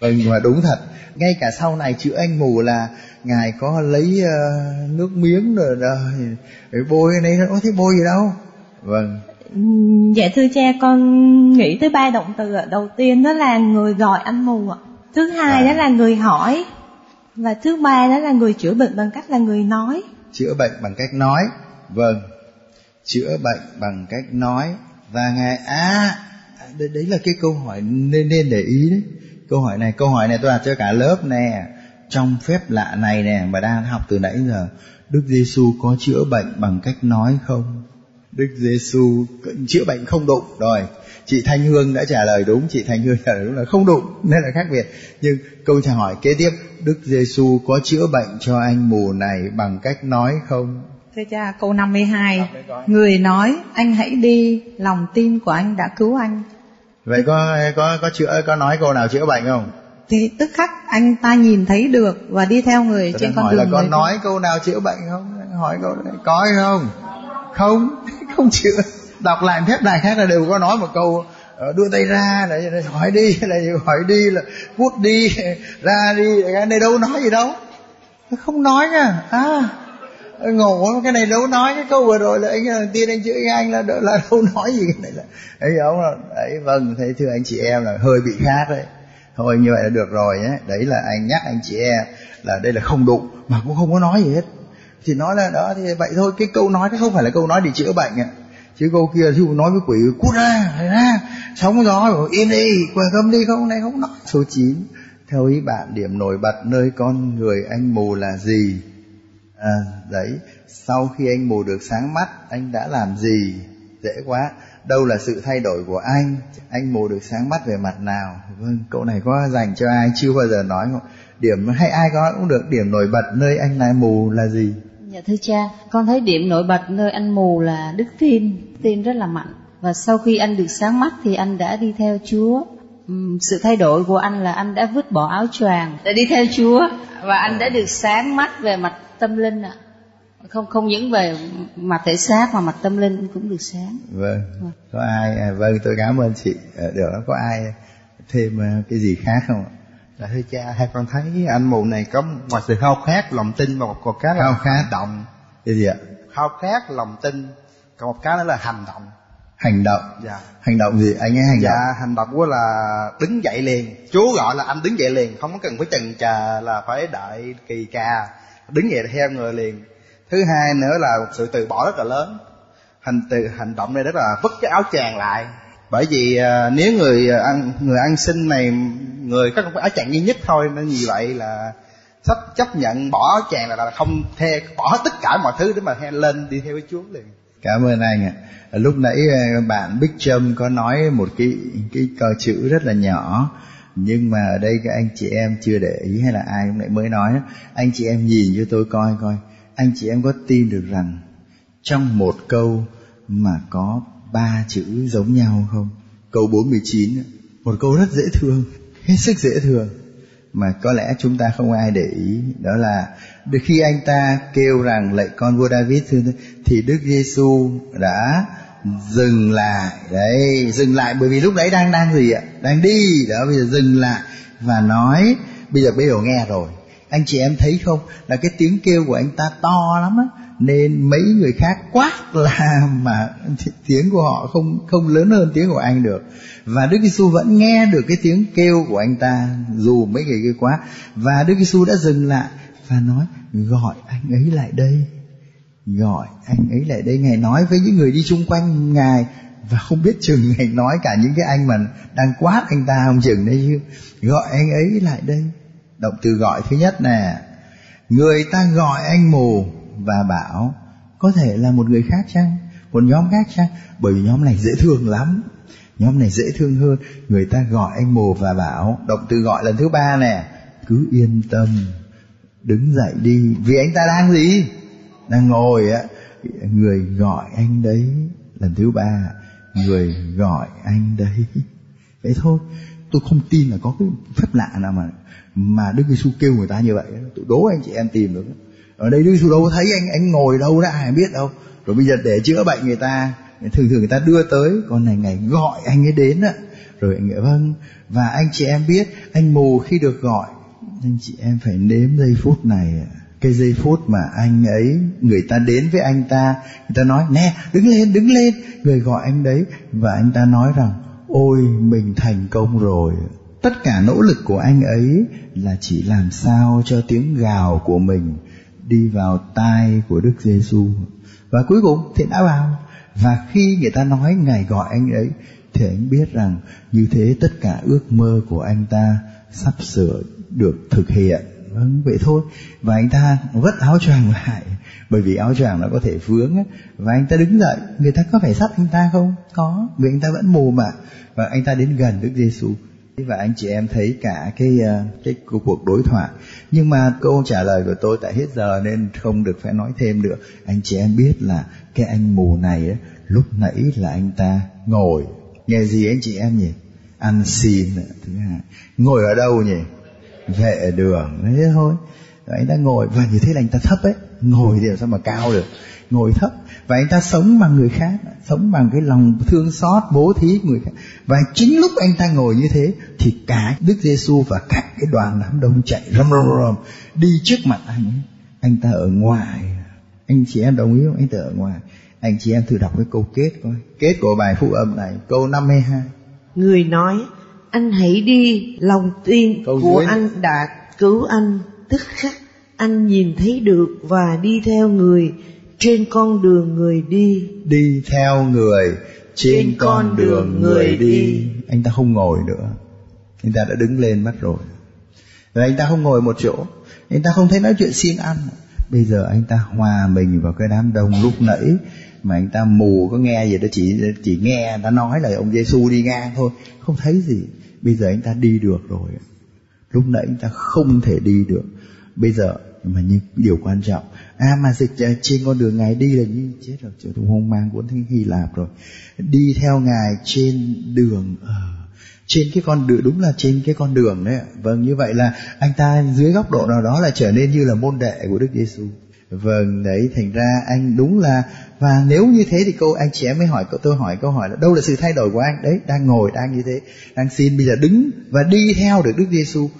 Vâng mà đúng thật. Ngay cả sau này chữa anh mù là ngài có lấy uh, nước miếng rồi, rồi, bôi cái này có thấy bôi gì đâu. Vâng Dạ thưa cha con nghĩ tới ba động từ ạ. Đầu tiên đó là người gọi anh mù ạ. Thứ hai đó là người hỏi. Và thứ ba đó là người chữa bệnh bằng cách là người nói. chữa bệnh bằng cách nói vâng chữa bệnh bằng cách nói và ngài à đấy, đấy là cái câu hỏi nên nên để ý đấy câu hỏi này câu hỏi này tôi đặt cho cả lớp nè trong phép lạ này nè mà đang học từ nãy giờ Đức Giêsu có chữa bệnh bằng cách nói không Đức Giêsu chữa bệnh không đụng. Rồi chị Thanh Hương đã trả lời đúng chị Thanh Hương *laughs* trả lời đúng là không đụng nên là khác biệt. Nhưng câu trả hỏi kế tiếp Đức Giêsu có chữa bệnh cho anh mù này bằng cách nói không? Thưa cha, câu 52 Người nói, anh hãy đi, lòng tin của anh đã cứu anh. Vậy có có có chữa có nói câu nào chữa bệnh không? Thì tức khắc anh ta nhìn thấy được và đi theo người Tôi trên con hỏi đường là người nói câu nào chữa bệnh không? Hỏi câu này có hay không không *laughs* không chữa đọc lại phép đài khác là đều có nói một câu ờ, đưa tay ra, là hỏi đi, *laughs* là hỏi đi, là cút đi, *laughs* ra đi. Cái này đâu nói gì đâu. Nó không nói nha. À ngộ cái này đâu nói. Cái câu vừa rồi là anh là tiên anh chữa anh là là đâu nói gì. Cái này là, ấy, ông là đấy vâng thế thưa anh chị em là hơi bị khác đấy. Thôi, như vậy là được rồi nhé. Đấy là anh nhắc anh chị em là đây là không đụng, mà cũng không có nói gì hết thì nói là đó thì vậy thôi. Cái câu nói đó không phải là câu nói để chữa bệnh ạ. Chứ câu kia thí nói với quỷ cút ra ra sống gió im đi quay câm đi. Không này không nói. Số 9 theo ý bạn điểm nổi bật nơi con người anh mù là gì? À, đấy sau khi anh mù được sáng mắt anh đã làm gì? Dễ quá. Đâu là sự thay đổi của anh? Anh mù được sáng mắt về mặt nào? Vâng câu này có dành cho ai chưa bao giờ nói không? Điểm hay ai có cũng được. Điểm nổi bật nơi anh lại mù là gì? Dạ thưa cha, con thấy điểm nổi bật nơi anh mù là đức tin, tin rất là mạnh. Và sau khi anh được sáng mắt thì anh đã đi theo Chúa. Uhm, sự thay đổi của anh là anh đã vứt bỏ áo choàng để đi theo Chúa và anh đã được sáng mắt về mặt tâm linh ạ. Không không những về mặt thể xác mà mặt tâm linh cũng được sáng. Vâng. Có ai à, vâng tôi cảm ơn chị. À, được có ai thêm à, cái gì khác không ạ? Dạ thưa cha, hai con thấy anh mù này có ngoài sự khao khát, lòng tin và một còn cái là khao khát động. Gì ạ? Khao khát, lòng tin, còn một cái nữa là hành động. Hành động. Dạ. Hành động gì? Anh ấy hành dạ, động. hành động của là đứng dậy liền. Chú gọi là anh đứng dậy liền, không có cần phải chần chờ là phải đợi kỳ ca. Đứng dậy theo người liền. Thứ hai nữa là một sự từ bỏ rất là lớn. Hành từ hành động này rất là vứt cái áo choàng lại bởi vì à, nếu người à, ăn người ăn xin này người có áo chàng duy nhất thôi nên vì vậy là sắp chấp nhận bỏ áo là, là không theo bỏ tất cả mọi thứ để mà theo lên đi theo với Chúa liền. Cảm ơn anh ạ. Lúc nãy à, bạn Bích Trâm có nói một cái cái câu chữ rất là nhỏ nhưng mà ở đây các anh chị em chưa để ý hay là ai cũng lại mới nói anh chị em nhìn cho tôi coi coi. Anh chị em có tin được rằng trong một câu mà có ba chữ giống nhau không? Câu 49 một câu rất dễ thương, hết sức dễ thương. Mà có lẽ chúng ta không ai để ý đó là khi anh ta kêu rằng lạy con vua David thì Đức Giêsu đã dừng lại. Đấy dừng lại bởi vì lúc đấy đang đang gì ạ? Đang đi. Đó bây giờ dừng lại và nói bây giờ bây giờ nghe rồi. Anh chị em thấy không? Là cái tiếng kêu của anh ta to lắm á nên mấy người khác quát là *laughs* mà tiếng của họ không không lớn hơn tiếng của anh được. Và Đức Giêsu vẫn nghe được cái tiếng kêu của anh ta, dù mấy người kia quá. Và Đức Giêsu đã dừng lại và nói, gọi anh ấy lại đây. Gọi anh ấy lại đây. Ngài nói với những người đi chung quanh ngài. Và không biết chừng ngài nói cả những cái anh mà đang quát anh ta không chừng đấy chứ. Gọi anh ấy lại đây. Động từ gọi thứ nhất nè. Người ta gọi anh mù và bảo, có thể là một người khác chăng? Một nhóm khác chăng? Bởi vì nhóm này dễ thương lắm. Nhóm này dễ thương hơn. Người ta gọi anh mồ và bảo, động từ gọi lần thứ ba nè, cứ yên tâm, đứng dậy đi, vì anh ta đang gì? Đang ngồi á. Người gọi anh đấy lần thứ ba, người gọi anh đấy. Vậy thôi. Tôi không tin là có cái phép lạ nào mà mà Đức Giêsu kêu người ta như vậy tôi đố anh chị em tìm được ở đây Đức Giêsu đâu có thấy anh anh ngồi đâu đã, ai biết đâu. Rồi bây giờ để chữa bệnh người ta, thường thường người ta đưa tới còn này ngày gọi anh ấy đến ạ rồi anh ấy vâng và anh chị em biết, anh mù khi được gọi. Anh chị em phải nếm giây phút này cái giây phút mà anh ấy, người ta đến với anh ta, người ta nói, nè, đứng lên đứng lên. Người gọi anh đấy, và anh ta nói rằng, ôi, mình thành công rồi tất cả nỗ lực của anh ấy là chỉ làm sao cho tiếng gào của mình đi vào tai của Đức Giêsu và cuối cùng thì đã vào. Và khi người ta nói ngài gọi anh ấy, thì anh biết rằng như thế tất cả ước mơ của anh ta sắp sửa được thực hiện. Vâng vậy thôi. Và anh ta vất áo choàng lại, bởi vì áo choàng nó có thể vướng và anh ta đứng dậy, người ta có phải sát anh ta không? Có, vì anh ta vẫn mù mà và anh ta đến gần Đức Giêsu và anh chị em thấy cả cái ờ, cái cuộc đối thoại. Nhưng mà câu trả lời của tôi tại hết giờ nên không được phải nói thêm nữa. Anh chị em biết là cái anh mù này ấy, lúc nãy là anh ta ngồi. Nghe gì anh chị em nhỉ? Ăn xin thứ hai. Ngồi ở đâu nhỉ? Vệ đường thế thôi rồi anh ta ngồi và như thế là anh ta thấp ấy. Ngồi thì làm sao mà cao được? Ngồi thấp. Và anh ta sống bằng người khác sống bằng cái lòng thương xót bố thí người khác. Và chính lúc anh ta ngồi như thế thì cả Đức Giêsu và cả cái đoàn đám đông chạy rầm rầm rầm đi trước mặt anh ấy. Anh ta ở ngoài. Anh chị em đồng ý không? Anh ta ở ngoài. Anh chị em thử đọc cái câu kết coi. Kết của bài phụ âm này câu 52 người nói anh hãy đi lòng tin câu của dưới. anh đã cứu anh tức khắc anh nhìn thấy được và đi theo người trên con đường người đi. Đi theo người trên, trên con đường người đi. anh ta không ngồi nữa. Anh ta đã đứng lên mất rồi rồi anh ta không ngồi một chỗ. Anh ta không thấy nói chuyện xin ăn. Bây giờ anh ta hòa mình vào cái đám đông lúc nãy mà anh ta mù có nghe gì đó chỉ chỉ nghe anh ta nói là ông Giêsu đi ngang thôi. Không thấy gì. Bây giờ anh ta đi được rồi. Lúc nãy anh ta không thể đi được bây giờ mà như điều quan trọng. À mà dịch à, trên con đường ngài đi là như chết rồi. Chỗ hoang mang cuốn thánh hy lạp rồi. Đi theo ngài trên đường ở trên cái con đường, đúng là trên cái con đường đấy vâng như vậy là anh ta dưới góc độ nào đó là trở nên như là môn đệ của đức giêsu vâng đấy, thành ra anh đúng là, và nếu như thế thì cô anh chị em mới hỏi tôi hỏi câu hỏi là đâu là sự thay đổi của anh? Đấy, đang ngồi, đang như thế, đang xin bây giờ đứng và đi theo được đức giêsu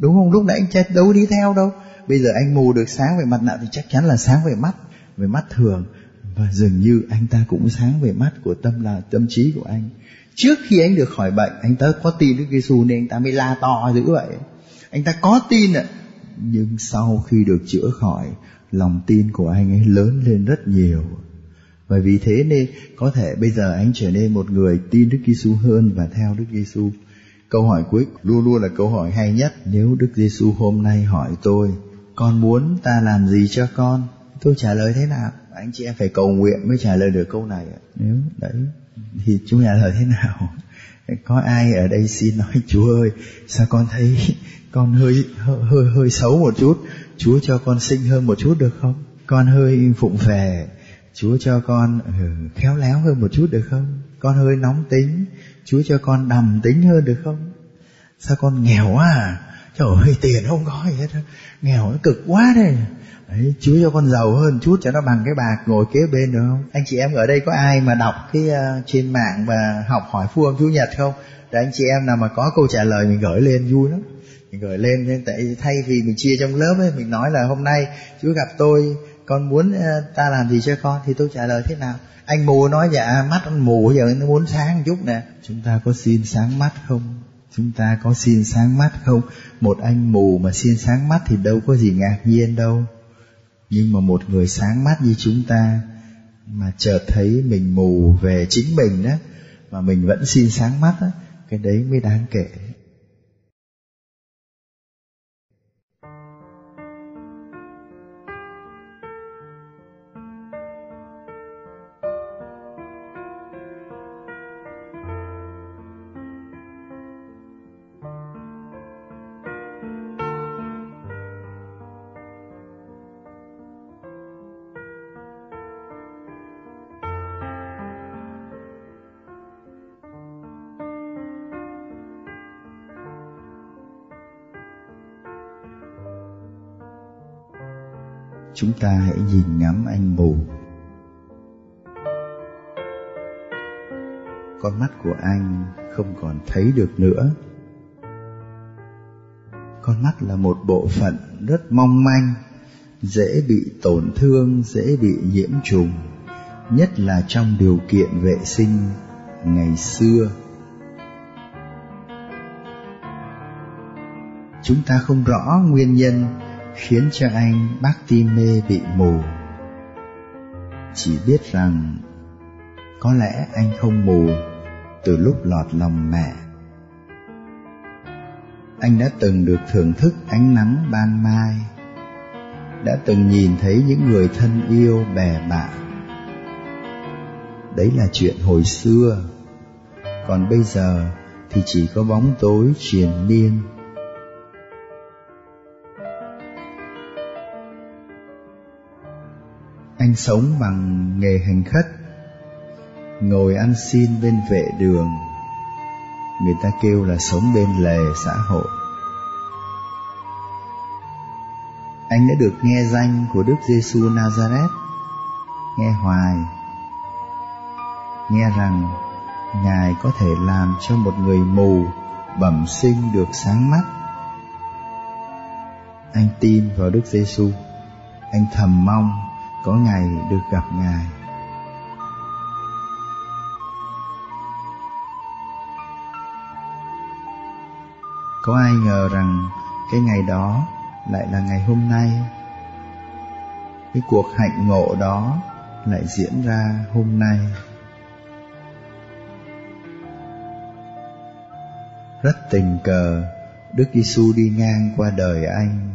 đúng không? Lúc nãy anh chết đâu đi theo đâu bây giờ anh mù được sáng về mặt nạ thì chắc chắn là sáng về mắt về mắt thường. Và dường như anh ta cũng sáng về mắt của tâm là tâm trí của anh. Trước khi anh được khỏi bệnh anh ta có tin Đức Giêsu nên anh ta mới la to dữ vậy. Anh ta có tin ạ. Nhưng sau khi được chữa khỏi lòng tin của anh ấy lớn lên rất nhiều. Và vì thế nên có thể bây giờ anh trở nên một người tin Đức Giêsu hơn và theo Đức Giêsu. Câu hỏi cuối luôn luôn là câu hỏi hay nhất. Nếu Đức Giêsu hôm nay hỏi tôi, con muốn ta làm gì cho con? Tôi trả lời thế nào? Anh chị em phải cầu nguyện mới trả lời được câu này. Nếu đấy thì chúng trả lời thế nào? Có ai ở đây xin nói Chúa ơi, sao con thấy con hơi hơi hơi, xấu một chút, Chúa cho con xinh hơn một chút được không? Con hơi phụng phè, Chúa cho con ừ, khéo léo hơn một chút được không? Con hơi nóng tính, Chúa cho con đầm tính hơn được không? Sao con nghèo quá à? Trời ơi, tiền không có gì hết Nghèo nó cực quá đây Đấy, Chúa cho con giàu hơn chút cho nó bằng cái bạc ngồi kế bên được không? Anh chị em ở đây có ai mà đọc cái uh, trên mạng và học hỏi phu âm Chúa Nhật không? Để anh chị em nào mà có câu trả lời mình gửi lên vui lắm. Mình gửi lên nên tại thay vì mình chia trong lớp ấy, mình nói là hôm nay Chúa gặp tôi, con muốn uh, ta làm gì cho con thì tôi trả lời thế nào? Anh mù nói dạ mắt anh mù giờ nó muốn sáng một chút nè. Chúng ta có xin sáng mắt không? Chúng ta có xin sáng mắt không? Một anh mù mà xin sáng mắt thì đâu có gì ngạc nhiên đâu nhưng mà một người sáng mắt như chúng ta mà chợt thấy mình mù về chính mình đó mà mình vẫn xin sáng mắt đó, cái đấy mới đáng kể chúng ta hãy nhìn ngắm anh mù con mắt của anh không còn thấy được nữa. Con mắt là một bộ phận rất mong manh, dễ bị tổn thương, dễ bị nhiễm trùng, nhất là trong điều kiện vệ sinh ngày xưa. Chúng ta không rõ nguyên nhân khiến cho anh bác mê bị mù. Chỉ biết rằng có lẽ anh không mù từ lúc lọt lòng mẹ. Anh đã từng được thưởng thức ánh nắng ban mai, đã từng nhìn thấy những người thân yêu bè bạn. Đấy là chuyện hồi xưa, còn bây giờ thì chỉ có bóng tối triền miên Anh sống bằng nghề hành khách Ngồi ăn xin bên vệ đường. Người ta kêu là sống bên lề xã hội. Anh đã được nghe danh của Đức Giêsu Nazareth. Nghe hoài. Nghe rằng Ngài có thể làm cho một người mù bẩm sinh được sáng mắt. Anh tin vào Đức Giêsu Anh thầm mong có ngày được gặp Ngài. Có ai ngờ rằng cái ngày đó lại là ngày hôm nay. Cái cuộc hạnh ngộ đó lại diễn ra hôm nay rất tình cờ Đức Giêsu đi ngang qua đời anh.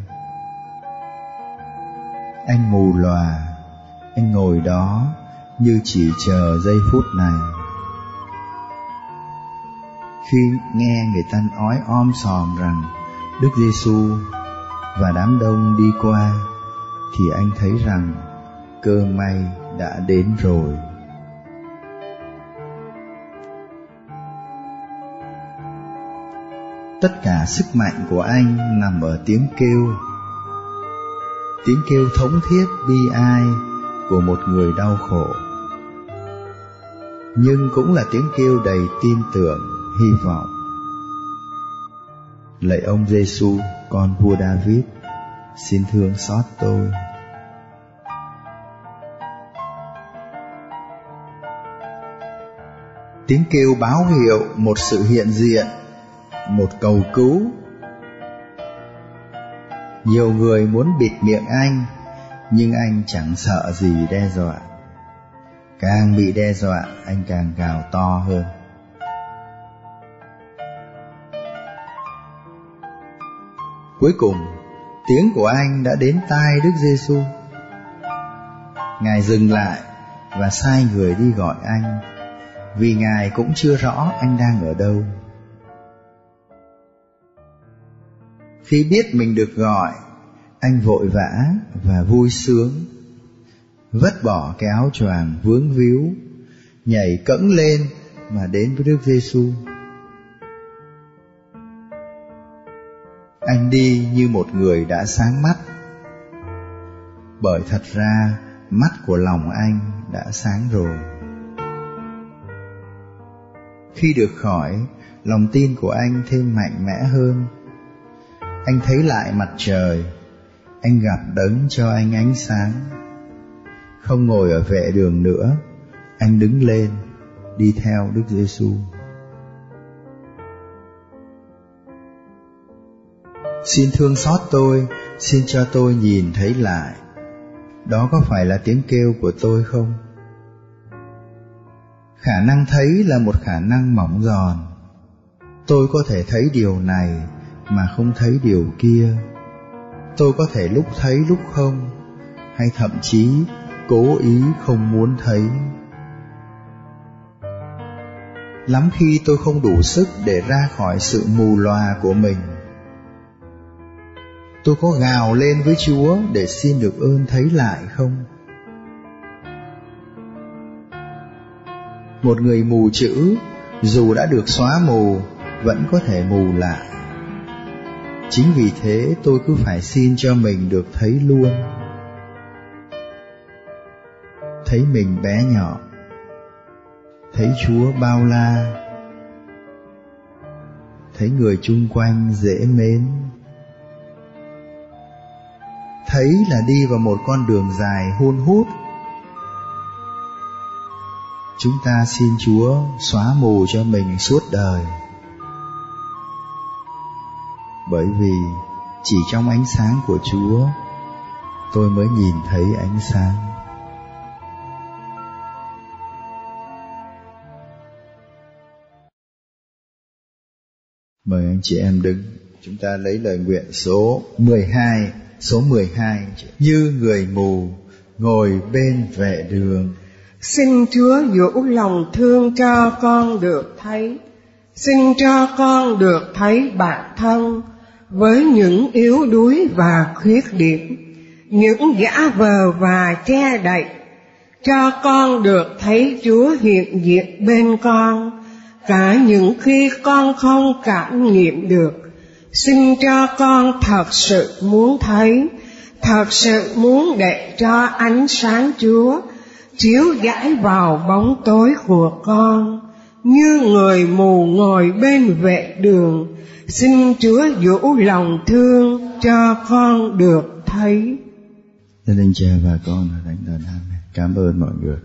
Anh mù lòa, anh ngồi đó như chỉ chờ giây phút này. Khi nghe người ta nói om sòm rằng Đức Giêsu và đám đông đi qua, thì anh thấy rằng cơ may đã đến rồi. tất cả sức mạnh của anh nằm ở tiếng kêu tiếng kêu thống thiết bi ai của một người đau khổ. Nhưng cũng là tiếng kêu đầy tin tưởng, hy vọng. Lạy ông giêsu con vua david xin thương xót tôi. Tiếng kêu báo hiệu một sự hiện diện, một cầu cứu. Nhiều người muốn bịt miệng anh nhưng anh chẳng sợ gì đe dọa. Càng bị đe dọa anh càng gào to hơn. Cuối cùng tiếng của anh đã đến tai đức giêsu ngài dừng lại và sai người đi gọi anh vì ngài cũng chưa rõ anh đang ở đâu. Khi biết mình được gọi, anh vội vã và vui sướng, vứt bỏ cái áo choàng vướng víu, nhảy cẫng lên mà đến với Đức Giêsu. Anh đi như một người đã sáng mắt, bởi thật ra mắt của lòng anh đã sáng rồi. Khi được khỏi, lòng tin của anh thêm mạnh mẽ hơn anh thấy lại mặt trời anh gặp đấng cho anh ánh sáng. Không ngồi ở vệ đường nữa, anh đứng lên, đi theo đức giêsu xin thương xót tôi, xin cho tôi nhìn thấy lại. Đó có phải là tiếng kêu của tôi không? Khả năng thấy là một khả năng mỏng giòn. Tôi có thể thấy điều này mà không thấy điều kia tôi có thể lúc thấy lúc không, hay thậm chí cố ý không muốn thấy. Lắm khi tôi không đủ sức để ra khỏi sự mù lòa của mình, tôi có gào lên với chúa để xin được ơn thấy lại không? Một người mù chữ, dù đã được xóa mù, vẫn có thể mù lại chính vì thế tôi cứ phải xin cho mình được thấy luôn. Thấy mình bé nhỏ. Thấy chúa bao la. Thấy người chung quanh dễ mến. Thấy là đi vào một con đường dài hôn hút. Chúng ta xin chúa xóa mù cho mình suốt đời bởi vì chỉ trong ánh sáng của Chúa tôi mới nhìn thấy ánh sáng. Mời anh chị em đứng, chúng ta lấy lời nguyện số 12, số 12, như người mù ngồi bên vệ đường. Xin Chúa dỗ lòng thương cho con được thấy, xin cho con được thấy bản thân với những yếu đuối và khuyết điểm, những giả vờ và che đậy, cho con được thấy chúa hiện diện bên con, cả những khi con không cảm nghiệm được, xin cho con thật sự muốn thấy, thật sự muốn để cho ánh sáng chúa chiếu rải vào bóng tối của con, như người mù ngồi bên vệ đường xin Chúa dỗ lòng thương cho con được thấy. Gia đình cha và con là thánh thần Amen. Cảm ơn mọi người.